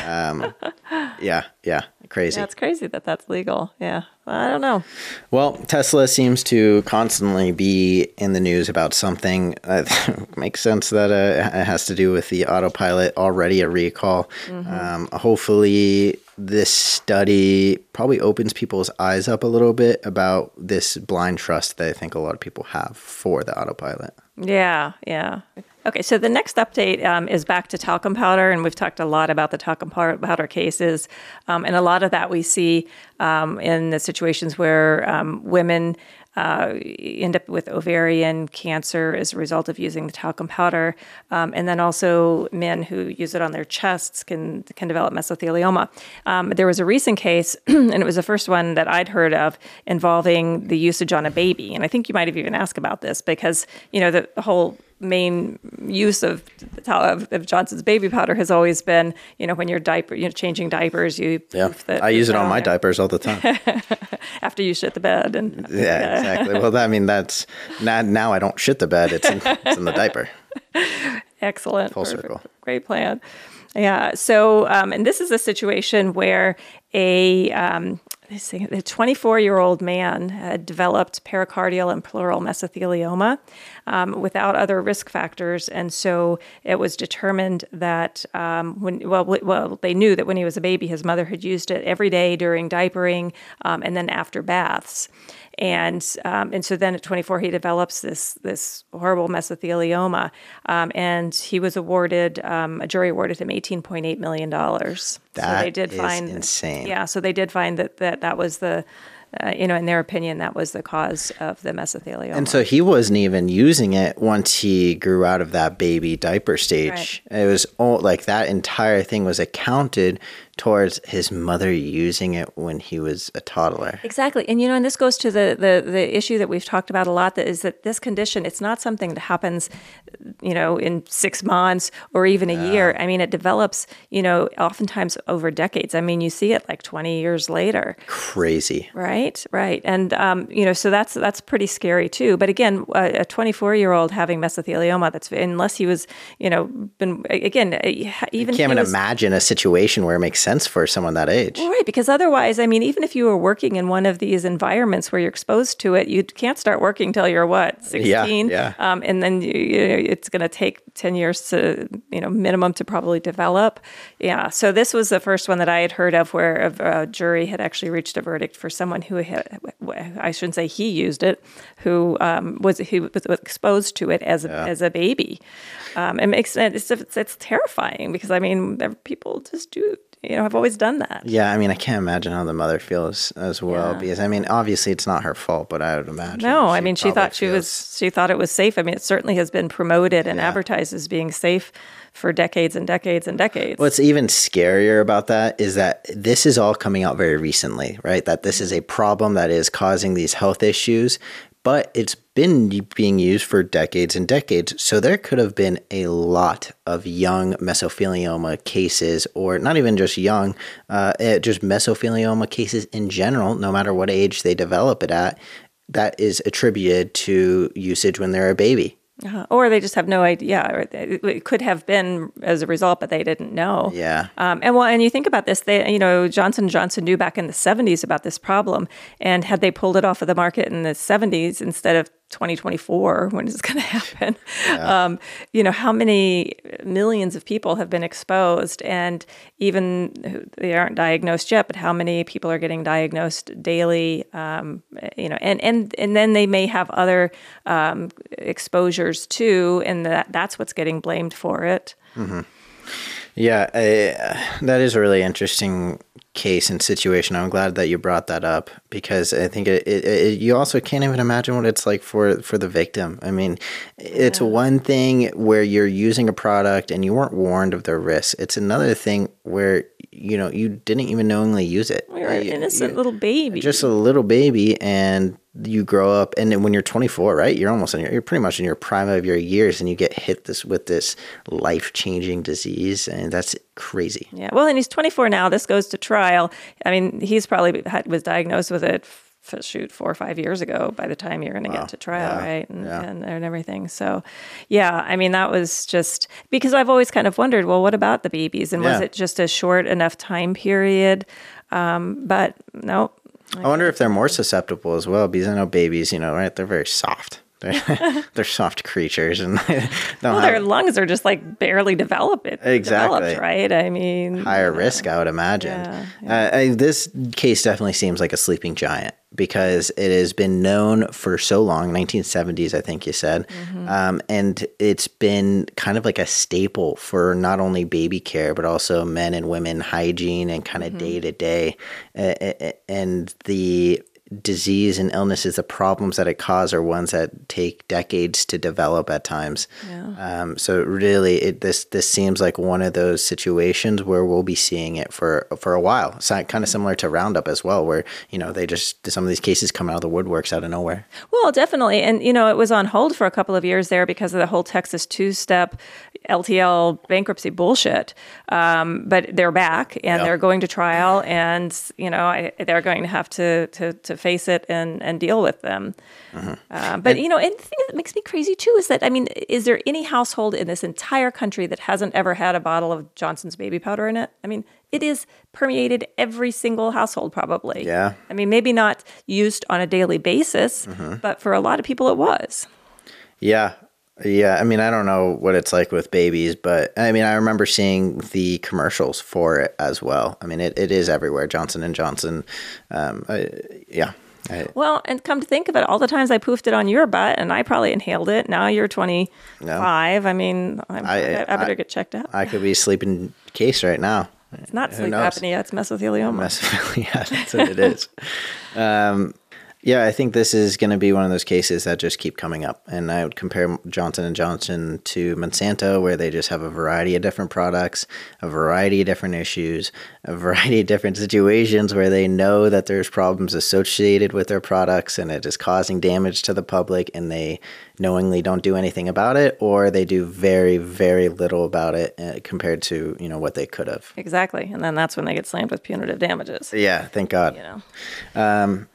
Um, <laughs> yeah, yeah, crazy. Yeah, crazy that that's legal. Yeah, I don't know. Well, Tesla seems to constantly be in the news about something. Uh, <laughs> makes sense that uh, it has to do with the autopilot already a recall. Um, hopefully, this study probably opens people's eyes up a little bit about this blind trust that I think a lot of people have for the autopilot. Yeah, yeah. Okay, so the next update um, is back to talcum powder, and we've talked a lot about the talcum pow- powder cases, um, and a lot of that we see um, in the situations where um, women uh, end up with ovarian cancer as a result of using the talcum powder, um, and then also men who use it on their chests can can develop mesothelioma. Um, there was a recent case, <clears throat> and it was the first one that I'd heard of involving the usage on a baby, and I think you might have even asked about this because you know the whole main use of, of of Johnson's baby powder has always been, you know, when you're diaper, you know, changing diapers, you Yeah, the- I use it on my diapers all the time. <laughs> after you shit the bed, and yeah, exactly. Well, I mean, that's now, now I don't shit the bed; it's in, it's in the diaper. <laughs> Excellent. Full Perfect. circle. Great plan. Yeah. So, um, and this is a situation where a um, a 24 year old man had developed pericardial and pleural mesothelioma um, without other risk factors, and so it was determined that um, when well, w- well, they knew that when he was a baby, his mother had used it every day during diapering um, and then after baths and um, and so then at 24 he develops this this horrible mesothelioma, um, and he was awarded um, a jury awarded him 18.8 million dollars. so they did is find insane. Yeah, so they did find that that that was the. Uh, you know, in their opinion, that was the cause of the mesothelioma. And so he wasn't even using it once he grew out of that baby diaper stage. It was all like that entire thing was accounted towards his mother using it when he was a toddler. Exactly. And you know, and this goes to the, the the issue that we've talked about a lot that is that this condition, it's not something that happens, you know, in six months or even a year. I mean, it develops, you know, oftentimes over decades. I mean, you see it like 20 years later. Crazy. Right, right, and um, you know, so that's that's pretty scary too. But again, a 24 year old having mesothelioma, that's unless he was, you know, been again, even Can't even was, imagine a situation where it makes sense for someone that age. Well, right, because otherwise, I mean, even if you were working in one of these environments where you're exposed to it, you can't start working till you're what, 16? yeah. Um, and then you, you know, it's going to take 10 years to, you know, minimum to probably develop. Yeah. So this was the first one that I had heard of where a, a jury had actually reached a verdict for someone who had, I shouldn't say he used it, who um, was, who was exposed to it as, a, as a baby. Um, it makes sense. It's, it's, it's terrifying because, I mean, people just do, you know, I've always done that. Yeah, I mean, I can't imagine how the mother feels as well Yeah. because I mean, obviously it's not her fault, but I would imagine. No, I mean she thought she feels- was she thought it was safe. I mean it certainly has been promoted and advertised as being safe for decades and decades and decades. What's even scarier about that is that this is all coming out very recently, right? That this is a problem that is causing these health issues, but it's been being used for decades and decades. So there could have been a lot of young mesothelioma cases, or not even just young, uh, eh, just mesothelioma cases in general, no matter what age they develop it at, that is attributed to usage when they're a baby. Uh, or they just have no idea. Or it it could have been as a result, but they didn't know. Yeah. Um, and well, and you think about this, they, you know, Johnson Johnson knew back in the '70s about this problem, and had they pulled it off of the market in the '70s instead of 2024, when is it going <laughs> to happen? Um, you know, how many millions of people have been exposed, and even they aren't diagnosed yet, but how many people are getting diagnosed daily? Um, you know, and and and then they may have other um, exposures too, and that that's what's getting blamed for it. Yeah, I, that is a really interesting case and situation. I'm glad that you brought that up because I think it, it, it, you also can't even imagine what it's like for for the victim. I mean, it's one thing where you're using a product and you weren't warned of the risks. It's another thing where you know you didn't even knowingly use it. You're an innocent you- little baby. just a little baby and you grow up and then when you're 24 right you're almost in your, you're pretty much in your prime of your years and you get hit this with this life-changing disease and that's crazy Yeah. Well, and he's 24 now. This goes to trial. I mean, he's probably had, was diagnosed with it. f- Shoot, four or five years ago. By the time you're going to get to trial, Yeah. right, and, Yeah. and and everything. So, yeah, I mean, that was just because I've always kind of wondered, well, what about the babies, and was it just a short enough time period? Um, but no, i wonder if they're more susceptible as well because i know babies you know right they're very soft <laughs> they're, <laughs> they're soft creatures and <laughs> well, their lungs are just like barely developed. Exactly. developed, right? I mean, higher risk, I would imagine. Yeah, Uh, I, this case definitely seems like a sleeping giant because it has been known for so long 1970s, I think you said. Um, and it's been kind of like a staple for not only baby care, but also men and women hygiene and kind of day to day. And the disease and illnesses, the problems that it causes are ones that take decades to develop at times. Um, so really, it, this this seems like one of those situations where we'll be seeing it for for a while. So kind of similar to Roundup as well, where you know they just some of these cases come out of the woodworks out of nowhere. Well, definitely. And, you know, it was on hold for a couple of years there because of the whole Texas two step LTL bankruptcy bullshit. Um, but they're back and Yeah. they're going to trial and, you know, I, they're going to have to, to, to face it and, and deal with them. Uh, but, you know, and the thing that makes me crazy too is that, I mean, is there any household in this entire country that hasn't ever had a bottle of Johnson's baby powder in it? I mean, it is permeated every single household probably. Yeah. I mean, maybe not used on a daily basis, but for a lot of people it was. Yeah. Yeah, I mean, I don't know what it's like with babies, but I mean, I remember seeing the commercials for it as well. I mean, it, it is everywhere. Johnson and Johnson, um, I, yeah, I, Well, and come to think of it, all the times I poofed it on your butt and I probably inhaled it. Now you're 25. I mean, I'm, I, I- better get checked out. I could be sleeping case right now. it's not who sleep knows? apnea, it's mesothelioma. <laughs> yeah, that's what it is. <laughs> Um, yeah, I think this is going to be one of those cases that just keep coming up, and I would compare Johnson and Johnson to Monsanto, where they just have a variety of different products, a variety of different issues, a <laughs> variety of different situations where they know that there's problems associated with their products, and it is causing damage to the public, and they knowingly don't do anything about it, or they do very, very little about it uh, compared to you know what they could have. exactly. And then that's when they get slammed with punitive damages. Yeah, thank God. You know,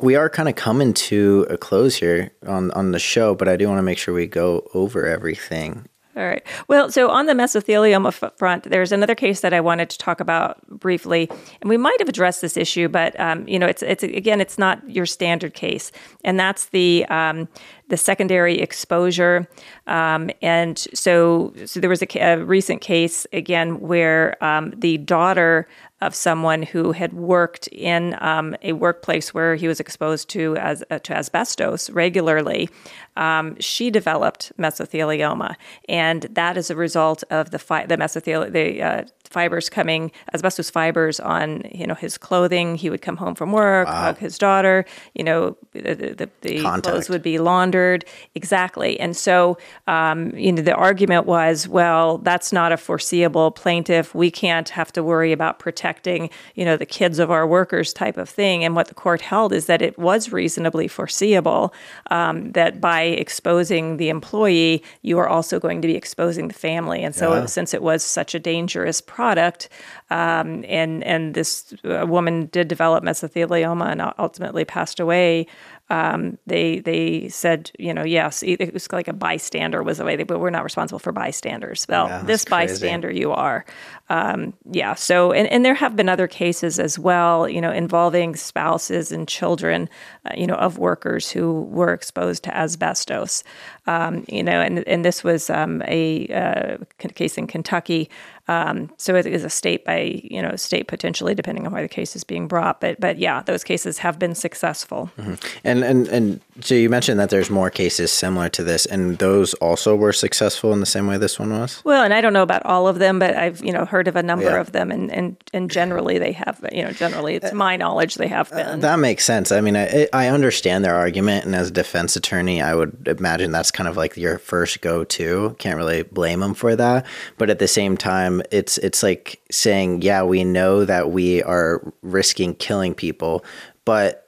we are kind of coming to a close here on on the show, but I do want to make sure we go over everything. All right. Well, so on the mesothelioma front, there's another case that I wanted to talk about briefly, and we might have addressed this issue, but um, you know, it's it's again, it's not your standard case, and that's the um, the secondary exposure. Um, and so, so there was a, a recent case again where um, the daughter of someone who had worked in um, a workplace where he was exposed to as uh, to asbestos regularly, um, she developed mesothelioma, and that is a result of the fi- the mesothel the uh, fibers coming, asbestos fibers on you know his clothing. He would come home from work, hug his daughter. You know, the, the, the clothes would be laundered exactly. And so, um, you know, the argument was, well, that's not a foreseeable plaintiff. We can't have to worry about protecting, you know, the kids of our workers type of thing. And what the court held is that it was reasonably foreseeable um, that by exposing the employee, you are also going to be exposing the family. And so, Yeah. since it was such a dangerous product, um, and and this uh, woman did develop mesothelioma and ultimately passed away. Um, they they said, you know, yes, it it was like a bystander was the way they, but we're not responsible for bystanders. Well, Yeah, this crazy. bystander you are. Um, yeah. So, and, and there have been other cases as well, you know, involving spouses and children, uh, you know, of workers who were exposed to asbestos. Um, you know, and and this was um, a uh, case in Kentucky. Um, so it is a state by you know state potentially depending on where the case is being brought. But but yeah, those cases have been successful. And and and so you mentioned that there's more cases similar to this, and those also were successful in the same way this one was. Well, and I don't know about all of them, but I've you know heard of a number Yeah. of them, and and and generally they have you know generally to my knowledge they have been. That makes sense. I mean, I, I understand their argument, and as a defense attorney, I would imagine that's kind of like your first go-to. Can't really blame them for that, but at the same time, it's it's like saying, yeah, we know that we are risking killing people, but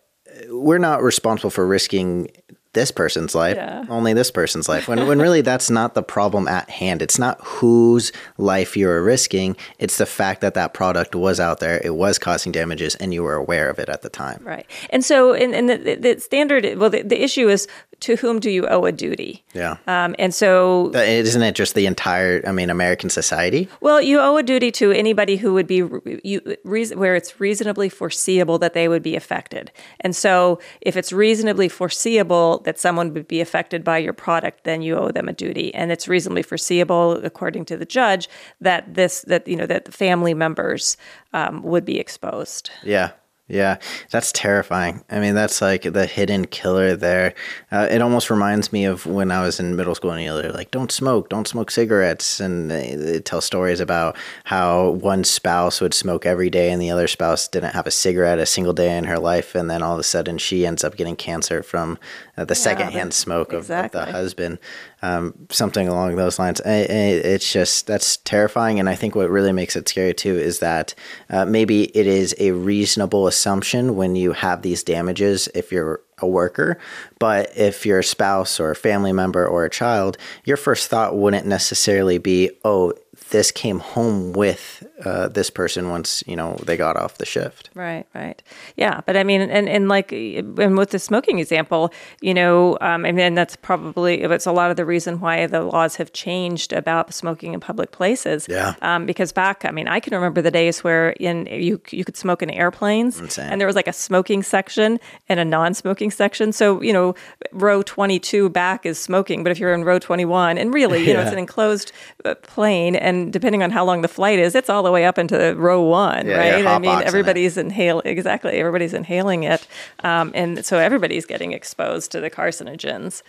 we're not responsible for risking this person's life, Yeah. only this person's life. When when <laughs> really that's not the problem at hand. It's not whose life you're risking. It's the fact that that product was out there, it was causing damages, and you were aware of it at the time. Right. And so, and, and the, the- standard, well, the, the issue is to whom do you owe a duty? Yeah. Um, and so, But isn't it just the entire, I mean, American society? well, you owe a duty to anybody who would be re- you, reason, where it's reasonably foreseeable that they would be affected. And so, if it's reasonably foreseeable that someone would be affected by your product, then you owe them a duty. And it's reasonably foreseeable, according to the judge, that this that you know that the family members um, would be exposed. Yeah. Yeah. That's terrifying. I mean, that's like the hidden killer there. Uh, it almost reminds me of when I was in middle school and you know, they're like, don't smoke, don't smoke cigarettes. And they, they tell stories about how one spouse would smoke every day and the other spouse didn't have a cigarette a single day in her life. And then all of a sudden she ends up getting cancer from uh, the secondhand smoke of, of the husband. Um, something along those lines. It's just that's terrifying, and I think what really makes it scary too is that uh, maybe it is a reasonable assumption when you have these damages if you're a worker, but if you're a spouse or a family member or a child, your first thought wouldn't necessarily be, "Oh, this came home with uh, this person once you know they got off the shift." Right, right. Yeah, but I mean, and, and like, and with the smoking example, you know, um, I mean, that's probably, it's a lot of the reason why the laws have changed about smoking in public places. Yeah. Um, because back, I mean, I can remember the days where in you you could smoke in airplanes, Insane. and there was like a smoking section and a non-smoking section. So you know, row twenty two back is smoking, but if you're in row twenty one, and really, you know, it's an enclosed uh, plane, and depending on how long the flight is, it's all the way up into row one, Yeah, right? you're I mean, everybody's inhaling exactly. Everybody's inhaling it, um, and so everybody's getting exposed to the carcinogens.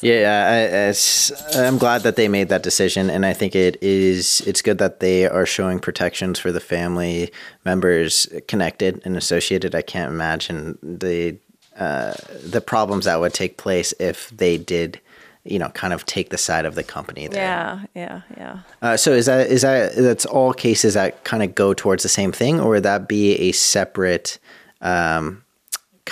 Yeah, I, I'm glad that they made that decision, and I think it is. It's good that they are showing protections for the family members connected and associated. I can't imagine the uh, the problems that would take place if they did, you know, kind of take the side of the company there. Yeah, yeah, yeah. Uh, so is that is that that's all cases that kind of go towards the same thing, or would that be a separate, um,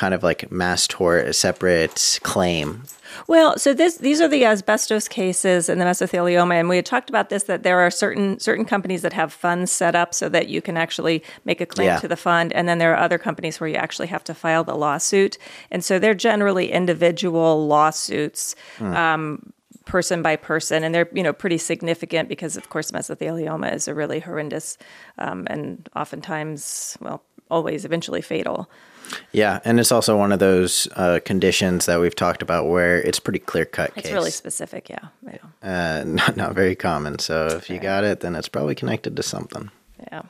kind of like mass tort, a separate claim? Well, so this these are the asbestos cases and the mesothelioma, and we had talked about this that there are certain certain companies that have funds set up so that you can actually make a claim Yeah. to the fund, and then there are other companies where you actually have to file the lawsuit, and so they're generally individual lawsuits. Um, person by person and they're you know pretty significant because of course mesothelioma is a really horrendous um, and oftentimes well always eventually fatal Yeah, and it's also one of those uh, conditions that we've talked about where it's pretty clear cut it's case. really specific yeah, yeah. uh, <laughs> not not very common. So if you got it, then it's probably connected to something. yeah.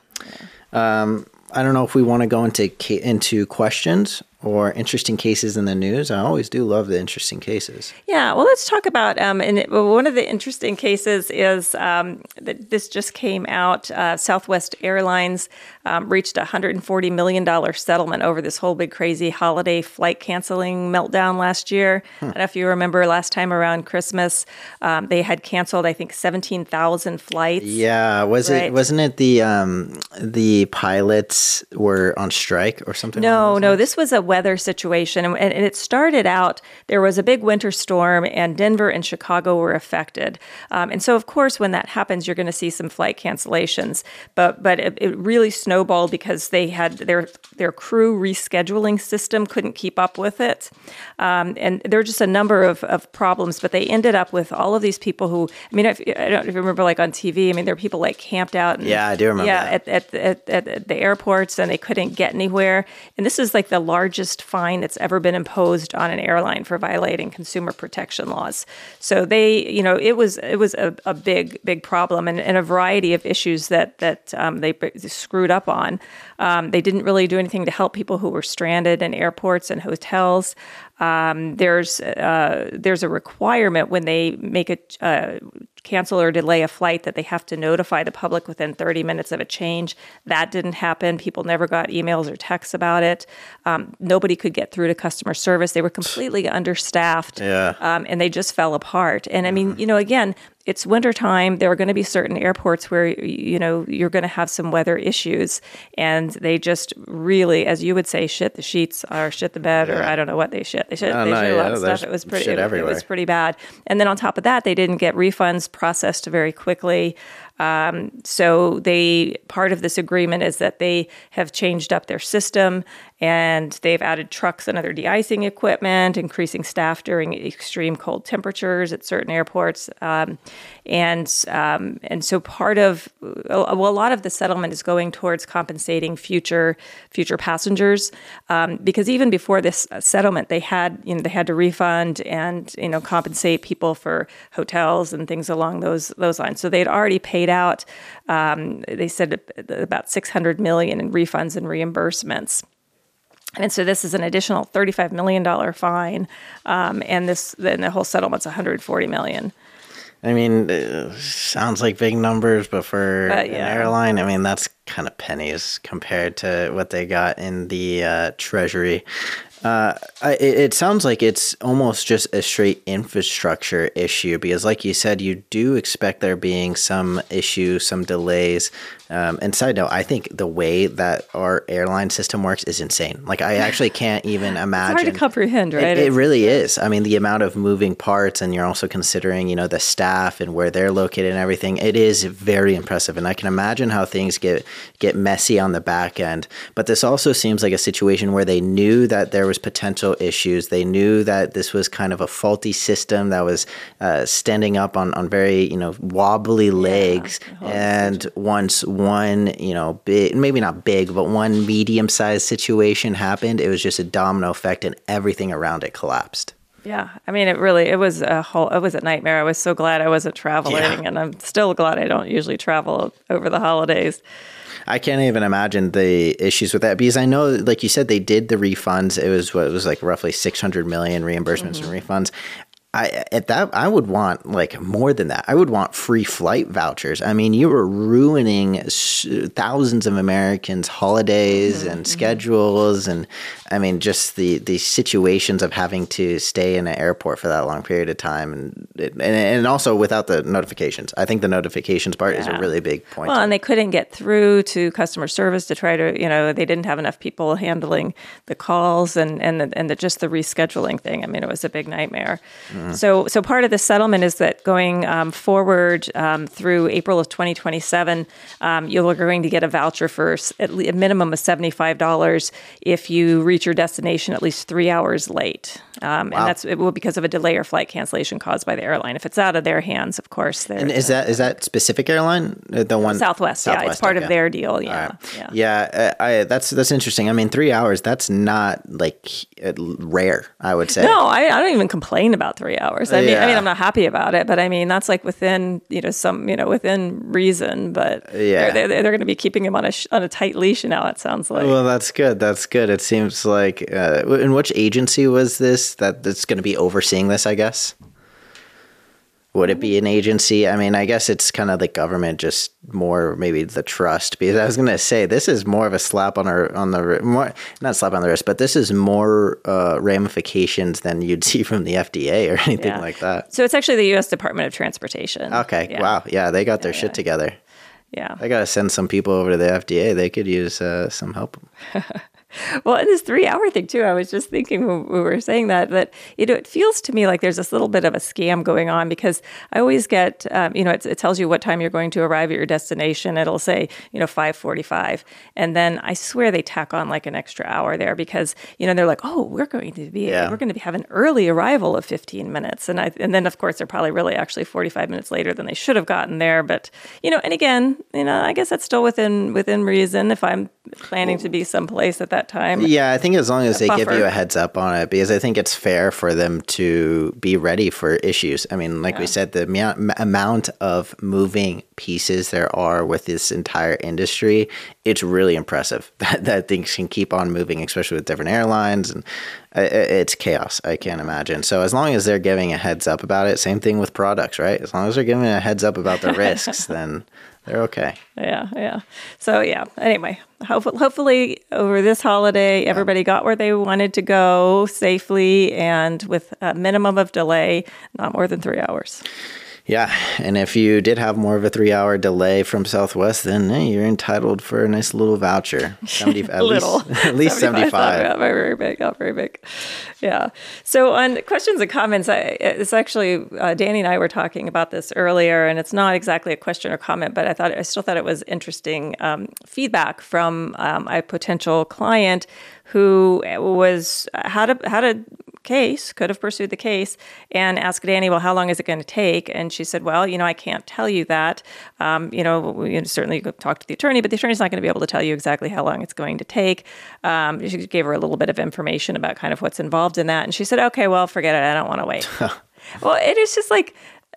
Um. I don't know if we want to go into into questions or interesting cases in the news? I always do love the interesting cases. Yeah, well, let's talk about. Um, and it, well, one of the interesting cases is um, that this just came out. Uh, Southwest Airlines um, reached a $140 million settlement over this whole big crazy holiday flight canceling meltdown last year. I don't know if you remember last time around Christmas, um, they had canceled, I think, 17,000 flights. Yeah, was Right. it wasn't it the um the pilots were on strike or something? No, no, lines? this was a weather situation. And, and it started out, there was a big winter storm, and Denver and Chicago were affected. Um, and so, of course, when that happens, you're going to see some flight cancellations. But but it, it really snowballed because they had their, their crew rescheduling system couldn't keep up with it. Um, and there were just a number of, of problems, but they ended up with all of these people who, I mean, if, I don't if you remember, like on TV, I mean, there were people like camped out. And, Yeah, I do remember Yeah, that. at, at, at, at the airports and they couldn't get anywhere. And this is like the largest fine that's ever been imposed on an airline for violating consumer protection laws. So they, you know, it was it was a, a big big problem and, and a variety of issues that that um, they screwed up on. Um, they didn't really do anything to help people who were stranded in airports and hotels. Um, there's uh, there's a requirement when they make a uh, cancel or delay a flight that they have to notify the public within 30 minutes of a change. That didn't happen. People never got emails or texts about it. Um, nobody could get through to customer service. They were completely understaffed. Yeah. Um, and they just fell apart. And I mean, you know, again, it's wintertime. There are going to be certain airports where, you know, you're going to have some weather issues. And they just really, as you would say, shit the sheets or shit the bed, or I don't know what they shit. They shit, they no, shit a lot yeah, of stuff. It was pretty, it, it was pretty bad. And then on top of that, they didn't get refunds processed very quickly. Um, so they part of this agreement is that they have changed up their system and they've added trucks and other de-icing equipment, increasing staff during extreme cold temperatures at certain airports, um, and um, and so part of well, a lot of the settlement is going towards compensating future future passengers um, because even before this settlement, they had you know they had to refund and you know compensate people for hotels and things along those those lines. So they'd already paid out. Um, they said about six hundred million in refunds and reimbursements. And so this is an additional $35 million fine, um, and this then the whole settlement's 140 million. I mean, uh, sounds like big numbers, but for But, an airline, I mean, that's kind of pennies compared to what they got in the uh, treasury. Uh, I, it, it sounds like it's almost just a straight infrastructure issue because, like you said, you do expect there being some issues, some delays. Um, and side note, I think the way that our airline system works is insane. Like, I actually <laughs> can't even imagine. hard to comprehend, right? It, it really is. I mean, the amount of moving parts, and you're also considering, you know, the staff and where they're located and everything. It is very impressive, and I can imagine how things get get messy on the back end. But this also seems like a situation where they knew that there was potential issues. They knew that this was kind of a faulty system that was uh, standing up on on very, you know, wobbly legs. whole and once one, you know, big, maybe not big, but one medium sized situation happened, it was just a domino effect, and everything around it collapsed. Yeah, I mean, it really it was a whole it was a nightmare. I was so glad I wasn't traveling, Yeah. and I'm still glad I don't usually travel over the holidays. I can't even imagine the issues with that because I know, like you said, they did the refunds. It was what it was like roughly six hundred million reimbursements and mm-hmm. refunds. I at that I would want like more than that. I would want free flight vouchers. I mean, you were ruining thousands of Americans' holidays mm-hmm, and mm-hmm. schedules, and I mean, just the the situations of having to stay in an airport for that long period of time, and and, and also without the notifications. I think the notifications part is a really big point. Well, and they couldn't get through to customer service to try to, you know, they didn't have enough people handling the calls and and the, and the, just the rescheduling thing. I mean, it was a big nightmare. So so part of the settlement is that going um, forward um, through April of 2027, um, you're going to get a voucher for at le- a minimum of seventy five dollars if you reach your destination at least three hours late. Um, And that's it will because of a delay or flight cancellation caused by the airline. If it's out of their hands, of course, And is that is that specific airline the one Southwest, yeah, it's part of their deal. Yeah, yeah. Yeah, uh, I, that's that's interesting. I mean, three hours—that's not like uh, rare. I would say. No, I, I don't even complain about three hours. I mean, I mean, I'm not happy about it, but I mean, that's like within you know some you know within reason. But Yeah. they're, they're, they're going to be keeping him on a sh- on a tight leash now. It sounds like. Well, that's good. That's good. It seems like. Uh, in which agency was this that that's going to be overseeing this? I guess. Would it be an agency? I mean, I guess it's kind of the government, just more maybe the trust. Because I was going to say this is more of a slap on our on the more not slap on the wrist, but this is more uh, ramifications than you'd <laughs> see from the FDA or anything Yeah. like that. So it's actually the U.S. Department of Transportation. Okay, Yeah. wow, yeah, they got their shit together. Yeah. I gotta send some people over to the FDA. They could use uh, some help. <laughs> <laughs> Well, and this three hour thing too, I was just thinking when we were saying that, that, you know, it feels to me like there's this little bit of a scam going on because I always get, um, you know, it, it tells you what time you're going to arrive at your destination. It'll say, you know, 545. And then I swear they tack on like an extra hour there because, you know, they're like, oh, we're going to be, Yeah. we're going to have an early arrival of 15 minutes. And I, and then of course they're probably really actually 45 minutes later than they should have gotten there. But, you know, and again, you know, I guess that's still within, within reason if I'm planning to be someplace at that time. Yeah, I think as long as they give you a heads up on it, because I think it's fair for them to be ready for issues. I mean, like we said, the amount, m- amount of moving pieces there are with this entire industry, it's really impressive <laughs> that, that things can keep on moving, especially with different airlines. And i- it's chaos, I can't imagine. So as long as they're giving a heads up about it, same thing with products, right? As long as they're giving a heads up about the <laughs> risks, then they're okay. Yeah, yeah. So yeah. Anyway, hopefully, hopefully over this holiday, everybody got where they wanted to go safely and with a minimum of delay, not more than three hours. Yeah, and if you did have more of a three-hour delay from Southwest, then hey, you're entitled for a nice little voucher. <laughs> Seventy, at Little, least, <laughs> at least 75. Not very, very big. Not very big. Yeah. So on questions and comments, I, it's actually uh, Danny and I were talking about this earlier, and it's not exactly a question or comment, but I thought I still thought it was interesting um, feedback from um, a potential client who was had a had a case, could have pursued the case, and asked Danny, "Well, how long is it going to take?" And she said, "Well, you know, I can't tell you that. Um, you know, you certainly you could talk to the attorney, but the attorney's not going to be able to tell you exactly how long it's going to take." Um, she gave her a little bit of information about kind of what's involved in that, and she said, "Okay, well, forget it. I don't want to wait." <laughs> well, it is just like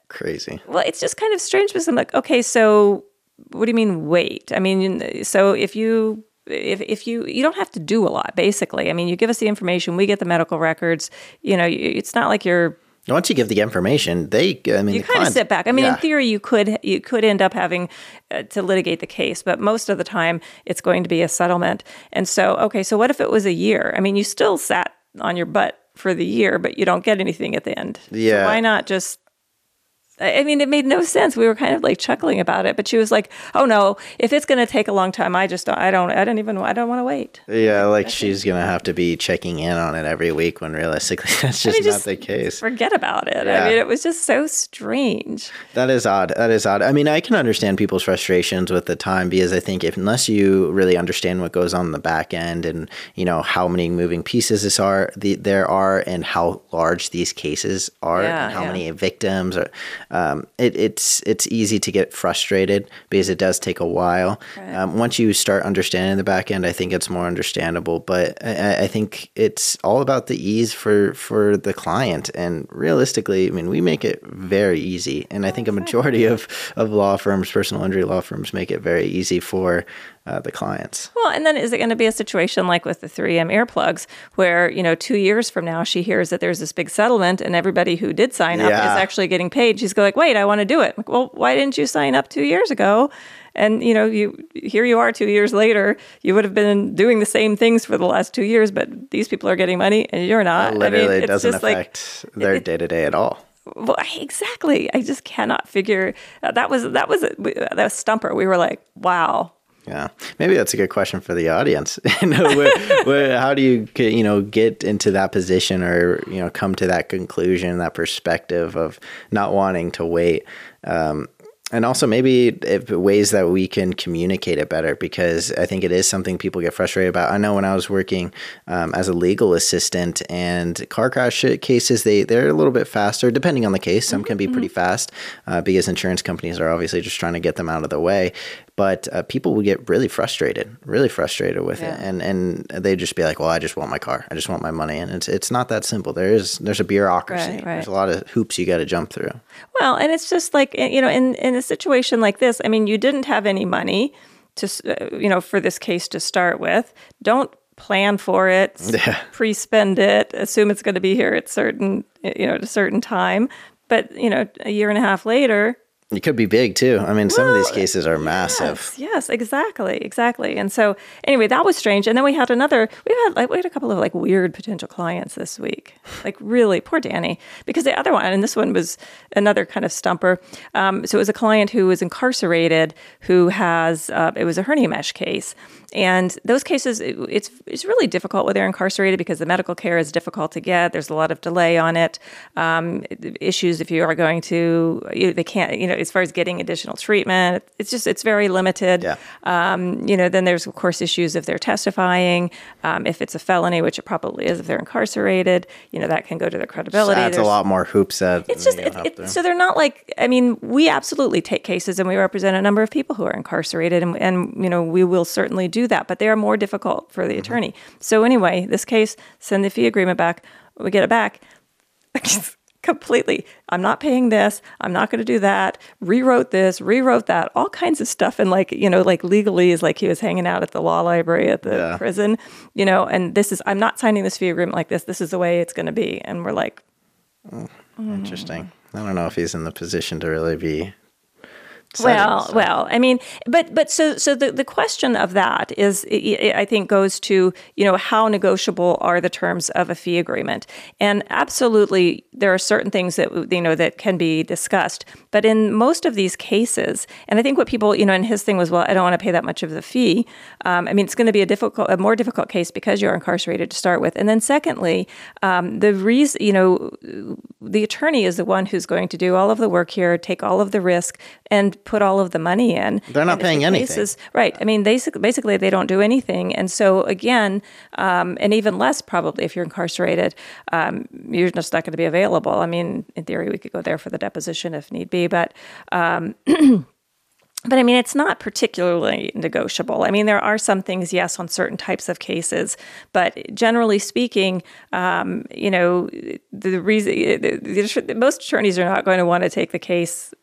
Crazy. well, it's just kind of strange because I'm like, okay, so what do you mean wait? I mean, so if you if if you you don't have to do a lot, basically. I mean, you give us the information, we get the medical records. You know, you- it's not like you're Once you give the information, they. I mean, you kind of sit back. I mean, yeah. in theory, you could you could end up having uh, to litigate the case, but most of the time, it's going to be a settlement. And so, okay, so what if it was a year? I mean, you still sat on your butt for the year, but you don't get anything at the end. So Yeah. why not just? I mean, it made no sense. We were kind of like chuckling about it, but she was like, "Oh no, if it's going to take a long time, I just don't, I don't, I don't even, I don't want to wait." Yeah, like she's gonna have to be checking in on it every week when realistically <laughs> that's just I mean, not just the case. Forget about it. Yeah. I mean, it was just so strange. That is odd. That is odd. I mean, I can understand people's frustrations with the time because I think if unless you really understand what goes on in the back end and you know how many moving pieces this are, the, there are, and how large these cases are, Yeah, and how yeah. many victims are, um, it, it's it's easy to get frustrated because it does take a while. Um, once you start understanding the back end, I think it's more understandable. But I, I think it's all about the ease for for the client. And realistically, I mean, we make it very easy, and I think a majority of of law firms, personal injury law firms, make it very easy for uh, the clients. Well, and then is it going to be a situation like with the 3M earplugs where, you know, two years from now she hears that there's this big settlement and everybody who did sign up Yeah. is actually getting paid? She's going like, wait, I want to do it. Like, well, why didn't you sign up two years ago? And you know, you here you are two years later. You would have been doing the same things for the last two years, but these people are getting money and you're not. Literally, I mean, it doesn't just like affect their day to day at all. well, exactly. I just cannot figure uh, that was that was that was stumper. We were like, wow, Yeah, maybe that's a good question for the audience. <laughs> you know, where, where, how do you get, you know get into that position or you know come to that conclusion, that perspective of not wanting to wait? Um, and also maybe if ways that we can communicate it better because I think it is something people get frustrated about. I know when I was working um, as a legal assistant and car crash cases, they they're a little bit faster depending on the case. Some can be pretty fast uh, because insurance companies are obviously just trying to get them out of the way. But uh, people would get really frustrated, really frustrated with Yeah. it, and and they'd just be like, "Well, I just want my car. I just want my money." And it's it's not that simple. There is there's a bureaucracy. Right, right. There's a lot of hoops you got to jump through. Well, and it's just like you know, in in a situation like this, I mean, you didn't have any money to uh, you know for this case to start with. Don't plan for it, <laughs> Yeah. pre-spend it, assume it's going to be here at certain you know at a certain time. But you know, a year and a half later, It could be big too. I mean, some of these cases are massive. Yes, yes, exactly, exactly. And so, anyway, that was strange. And then we had another. We had like we had a couple of like weird potential clients this week. Like really, poor Danny, because the other one, and this one was another kind of stumper. Um, so it was a client who was incarcerated, who has uh, it was a hernia mesh case, and those cases it- it's it's really difficult when they're incarcerated because the medical care is difficult to get. There's a lot of delay on it. Um, issues if you are going to you, they can't you know as far as getting additional treatment. It's just it's very limited. Yeah. Um, you know, then there's of course issues if they're testifying, um, if it's a felony, which it probably is if they're incarcerated. You know, that can go to their credibility. That's a lot more hoops that it's just it, it, so they're not like I mean we absolutely take cases and we represent a number of people who are incarcerated and, and you know we will certainly do that but they are more difficult for Mm-hmm. the attorney so anyway this case send the fee agreement back we get it back <laughs> completely I'm not paying this I'm not going to do that rewrote this rewrote that all kinds of stuff and like you know like legalese like he was hanging out at the law library at the Yeah. prison you know and this is I'm not signing this fee agreement like this this is the way it's going to be and we're like hmm. mm-hmm. Interesting. I don't know if he's in the position to really be. Well, so- well, I mean, but but so so the, the question of that is, I think, goes to you know how negotiable are the terms of a fee agreement, and absolutely there are certain things that you know that can be discussed, but in most of these cases, and I think what people you know, and his thing was, well, I don't want to pay that much of the fee. Um, I mean, it's going to be a difficult, a more difficult case because you're incarcerated to start with, and then secondly, um, the reason you know the attorney is the one who's going to do all of the work here, take all of the risk, and put all of the money in. They're not And paying the anything. cases- right. I mean, basically, basically, they don't do anything. And so, again, um, and even less probably if you're incarcerated, um, you're just not going to be available. I mean, in theory, we could go there for the deposition if need be, but. Um, <clears throat> But I mean, it's not particularly negotiable. I mean, there are some things, yes, on certain types of cases, but generally speaking, um, you know, the reason the, the, most attorneys are not going to want to take the case,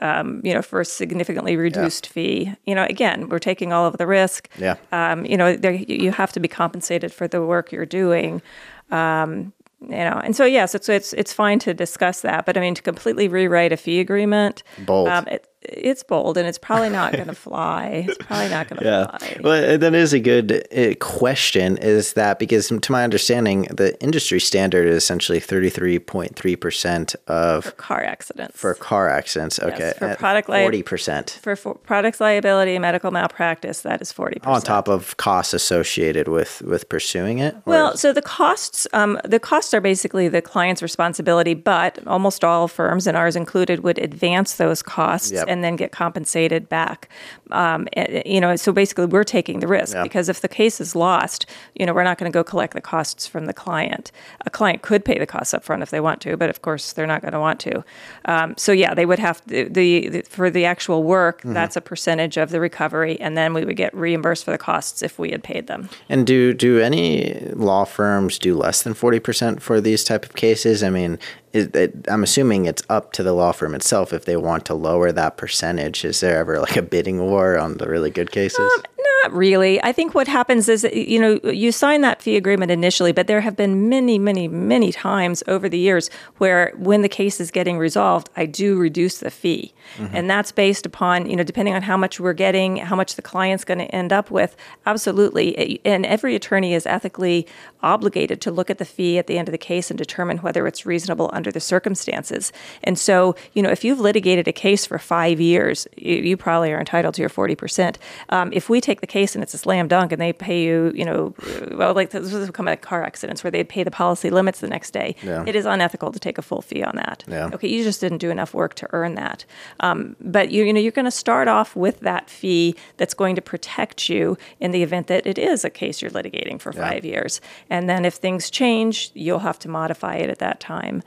um, you know, for a significantly reduced fee. You know, again, we're taking all of the risk. Yeah. Um, you know, there, you have to be compensated for the work you're doing. Um, you know, and so yes, it's it's it's fine to discuss that, but I mean, to completely rewrite a fee agreement, Bold. Um, it, it's bold, and it's probably not <laughs> going to fly. It's probably not going to Yeah. fly. Well, that is a good uh, question. Is that because, to my understanding, the industry standard is essentially 33.3% of Car accidents for car accidents. Okay. for at product li- 40%. for, for products liability and medical malpractice. That is forty percent On top of costs associated with with pursuing it. Well, so the costs, um, the costs are basically the client's responsibility, but almost all firms, and ours included, would advance those costs Yep. And then get compensated back. Um, eh, you know, so basically, we're taking the risk Yeah. because if the case is lost, you know, we're not going to go collect the costs from the client. A client could pay the costs up front if they want to, but of course, they're not going to want to. Um, so yeah, they would have to, the, the for the actual work. Mm-hmm. That's a percentage of the recovery, and then we would get reimbursed for the costs if we had paid them. And do do any law firms do less than forty percent for these type of cases? I mean, it, it, I'm assuming it's up to the law firm itself if they want to lower that percentage. Is there ever like a bidding war on the really good cases? Um, Not really. I think what happens is, you know, you sign that fee agreement initially, but there have been many, many, many times over the years where when the case is getting resolved, I do reduce the fee. And that's based upon, you know, depending on how much we're getting, how much the client's going to end up with. Absolutely. And every attorney is ethically obligated to look at the fee at the end of the case and determine whether it's reasonable under the circumstances. And so, you know, if you've litigated a case for five years, you, you probably are entitled to your 40%. Um, if we take the case and it's a slam dunk and they pay you, you know, well, like this was come at car accidents where they'd pay the policy limits the next day. Yeah. It is unethical to take a full fee on that. Yeah. Okay, you just didn't do enough work to earn that. Um, but you, you know, you're going to start off with that fee that's going to protect you in the event that it is a case you're litigating for five years. And then if things change, you'll have to modify it at that time.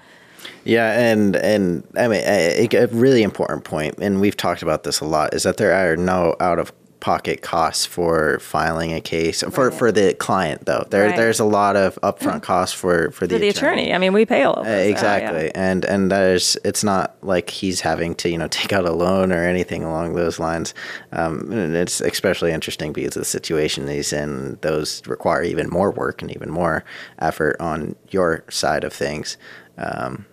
Yeah, and and I mean a, a really important point, and we've talked about this a lot, is that there are no out of pocket costs for filing a case for for the client though. There Right. there's a lot of upfront costs for for the the attorney, I mean, we pay all of Uh, those. uh, yeah. exactly, and and there's it's not like he's having to you know <laughs> take out a loan or anything along those lines. Um, it's especially interesting because of the situation he's in. Those require even more work and even more effort on your side of things. Um,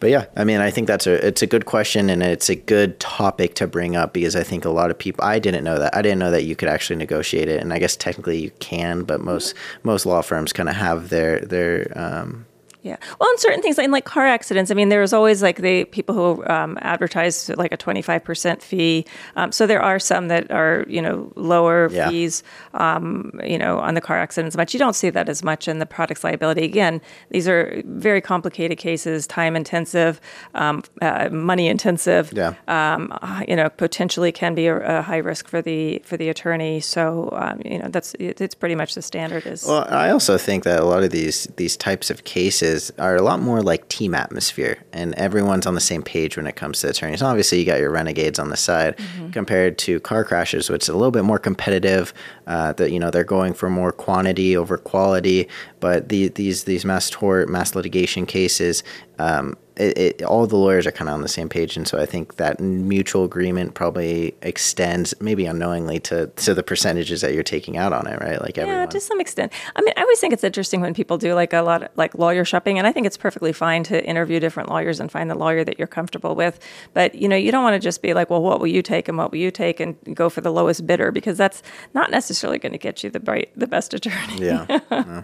but yeah, I mean, I think that's a it's a good question and it's a good topic to bring up because I think a lot of people I didn't know that I didn't know that you could actually negotiate it, and I guess technically you can, but most most law firms kind of have their their um, Yeah. Well, in certain things, in like car accidents, I mean, there's always like the people who um, advertise like a 25% fee. Um, so there are some that are, you know, lower Yeah. fees, um, you know, on the car accidents, but you don't see that as much in the products liability. Again, these are very complicated cases, time intensive, um, uh, money intensive. Yeah. Um, you know, potentially can be a, a high risk for the for the attorney. So, um, you know, that's it, it's pretty much the standard is. Well, I also think that a lot of these these types of cases are a lot more like team atmosphere, and everyone's on the same page when it comes to attorneys. Obviously, you got your renegades on the side compared to car crashes, which is a little bit more competitive. Uh, that you know they're going for more quantity over quality, but the, these these mass tort, mass litigation cases. Um, it, it, all the lawyers are kind of on the same page, and so I think that mutual agreement probably extends, maybe unknowingly, to to the percentages that you're taking out on it, right? Like Yeah, everyone. to some extent. I mean, I always think it's interesting when people do like a lot of like lawyer shopping, and I think it's perfectly fine to interview different lawyers and find the lawyer that you're comfortable with. But you know, you don't want to just be like, well, what will you take and what will you take, and go for the lowest bidder because that's not necessarily going to get you the bright, the best attorney. Yeah. <laughs> Yeah.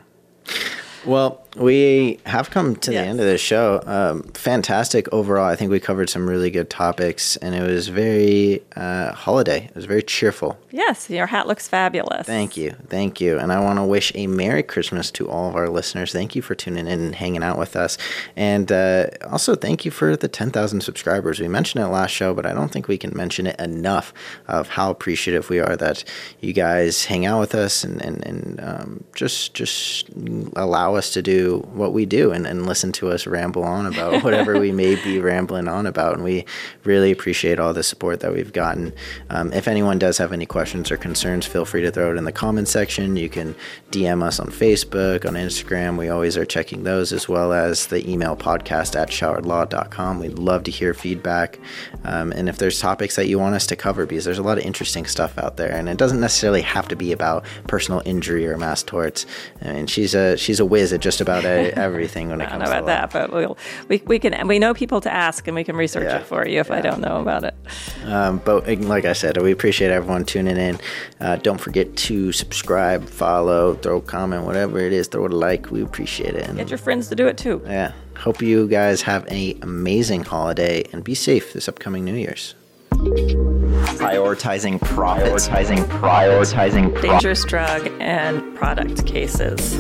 Well, we have come to Yes. the end of the show. Um, fantastic overall. I think we covered some really good topics, and it was very uh, holiday. It was very cheerful. Yes, your hat looks fabulous. Thank you, thank you, and I want to wish a Merry Christmas to all of our listeners. Thank you for tuning in and hanging out with us, and uh, also thank you for the ten thousand subscribers. We mentioned it last show, but I don't think we can mention it enough of how appreciative we are that you guys hang out with us and and, and um, just just allow us to do what we do and, and listen to us ramble on about <laughs> whatever we may be rambling on about. And we really appreciate all the support that we've gotten. Um, if anyone does have any questions or concerns, feel free to throw it in the comment section. You can DM us on Facebook, on Instagram. We always are checking those as well as the email podcast at showardlaw.com. We'd love to hear feedback. Um, and if there's topics that you want us to cover, because there's a lot of interesting stuff out there, and it doesn't necessarily have to be about personal injury or mass torts. I mean, she's a she's a whiz at just about everything when it <laughs> I don't comes know to about that, but we'll, we we can we know people to ask, and we can research Yeah, it for you if I don't know about it. Um, but like I said, we appreciate everyone tuning in. Uh, don't forget to subscribe, follow, throw a comment, whatever it is, throw a like. We appreciate it. And Get your friends to do it too. yeah, hope you guys have an amazing holiday and be safe this upcoming New Year's. Prioritizing profits. Prioritizing, prioritizing profits. Dangerous drug and product cases.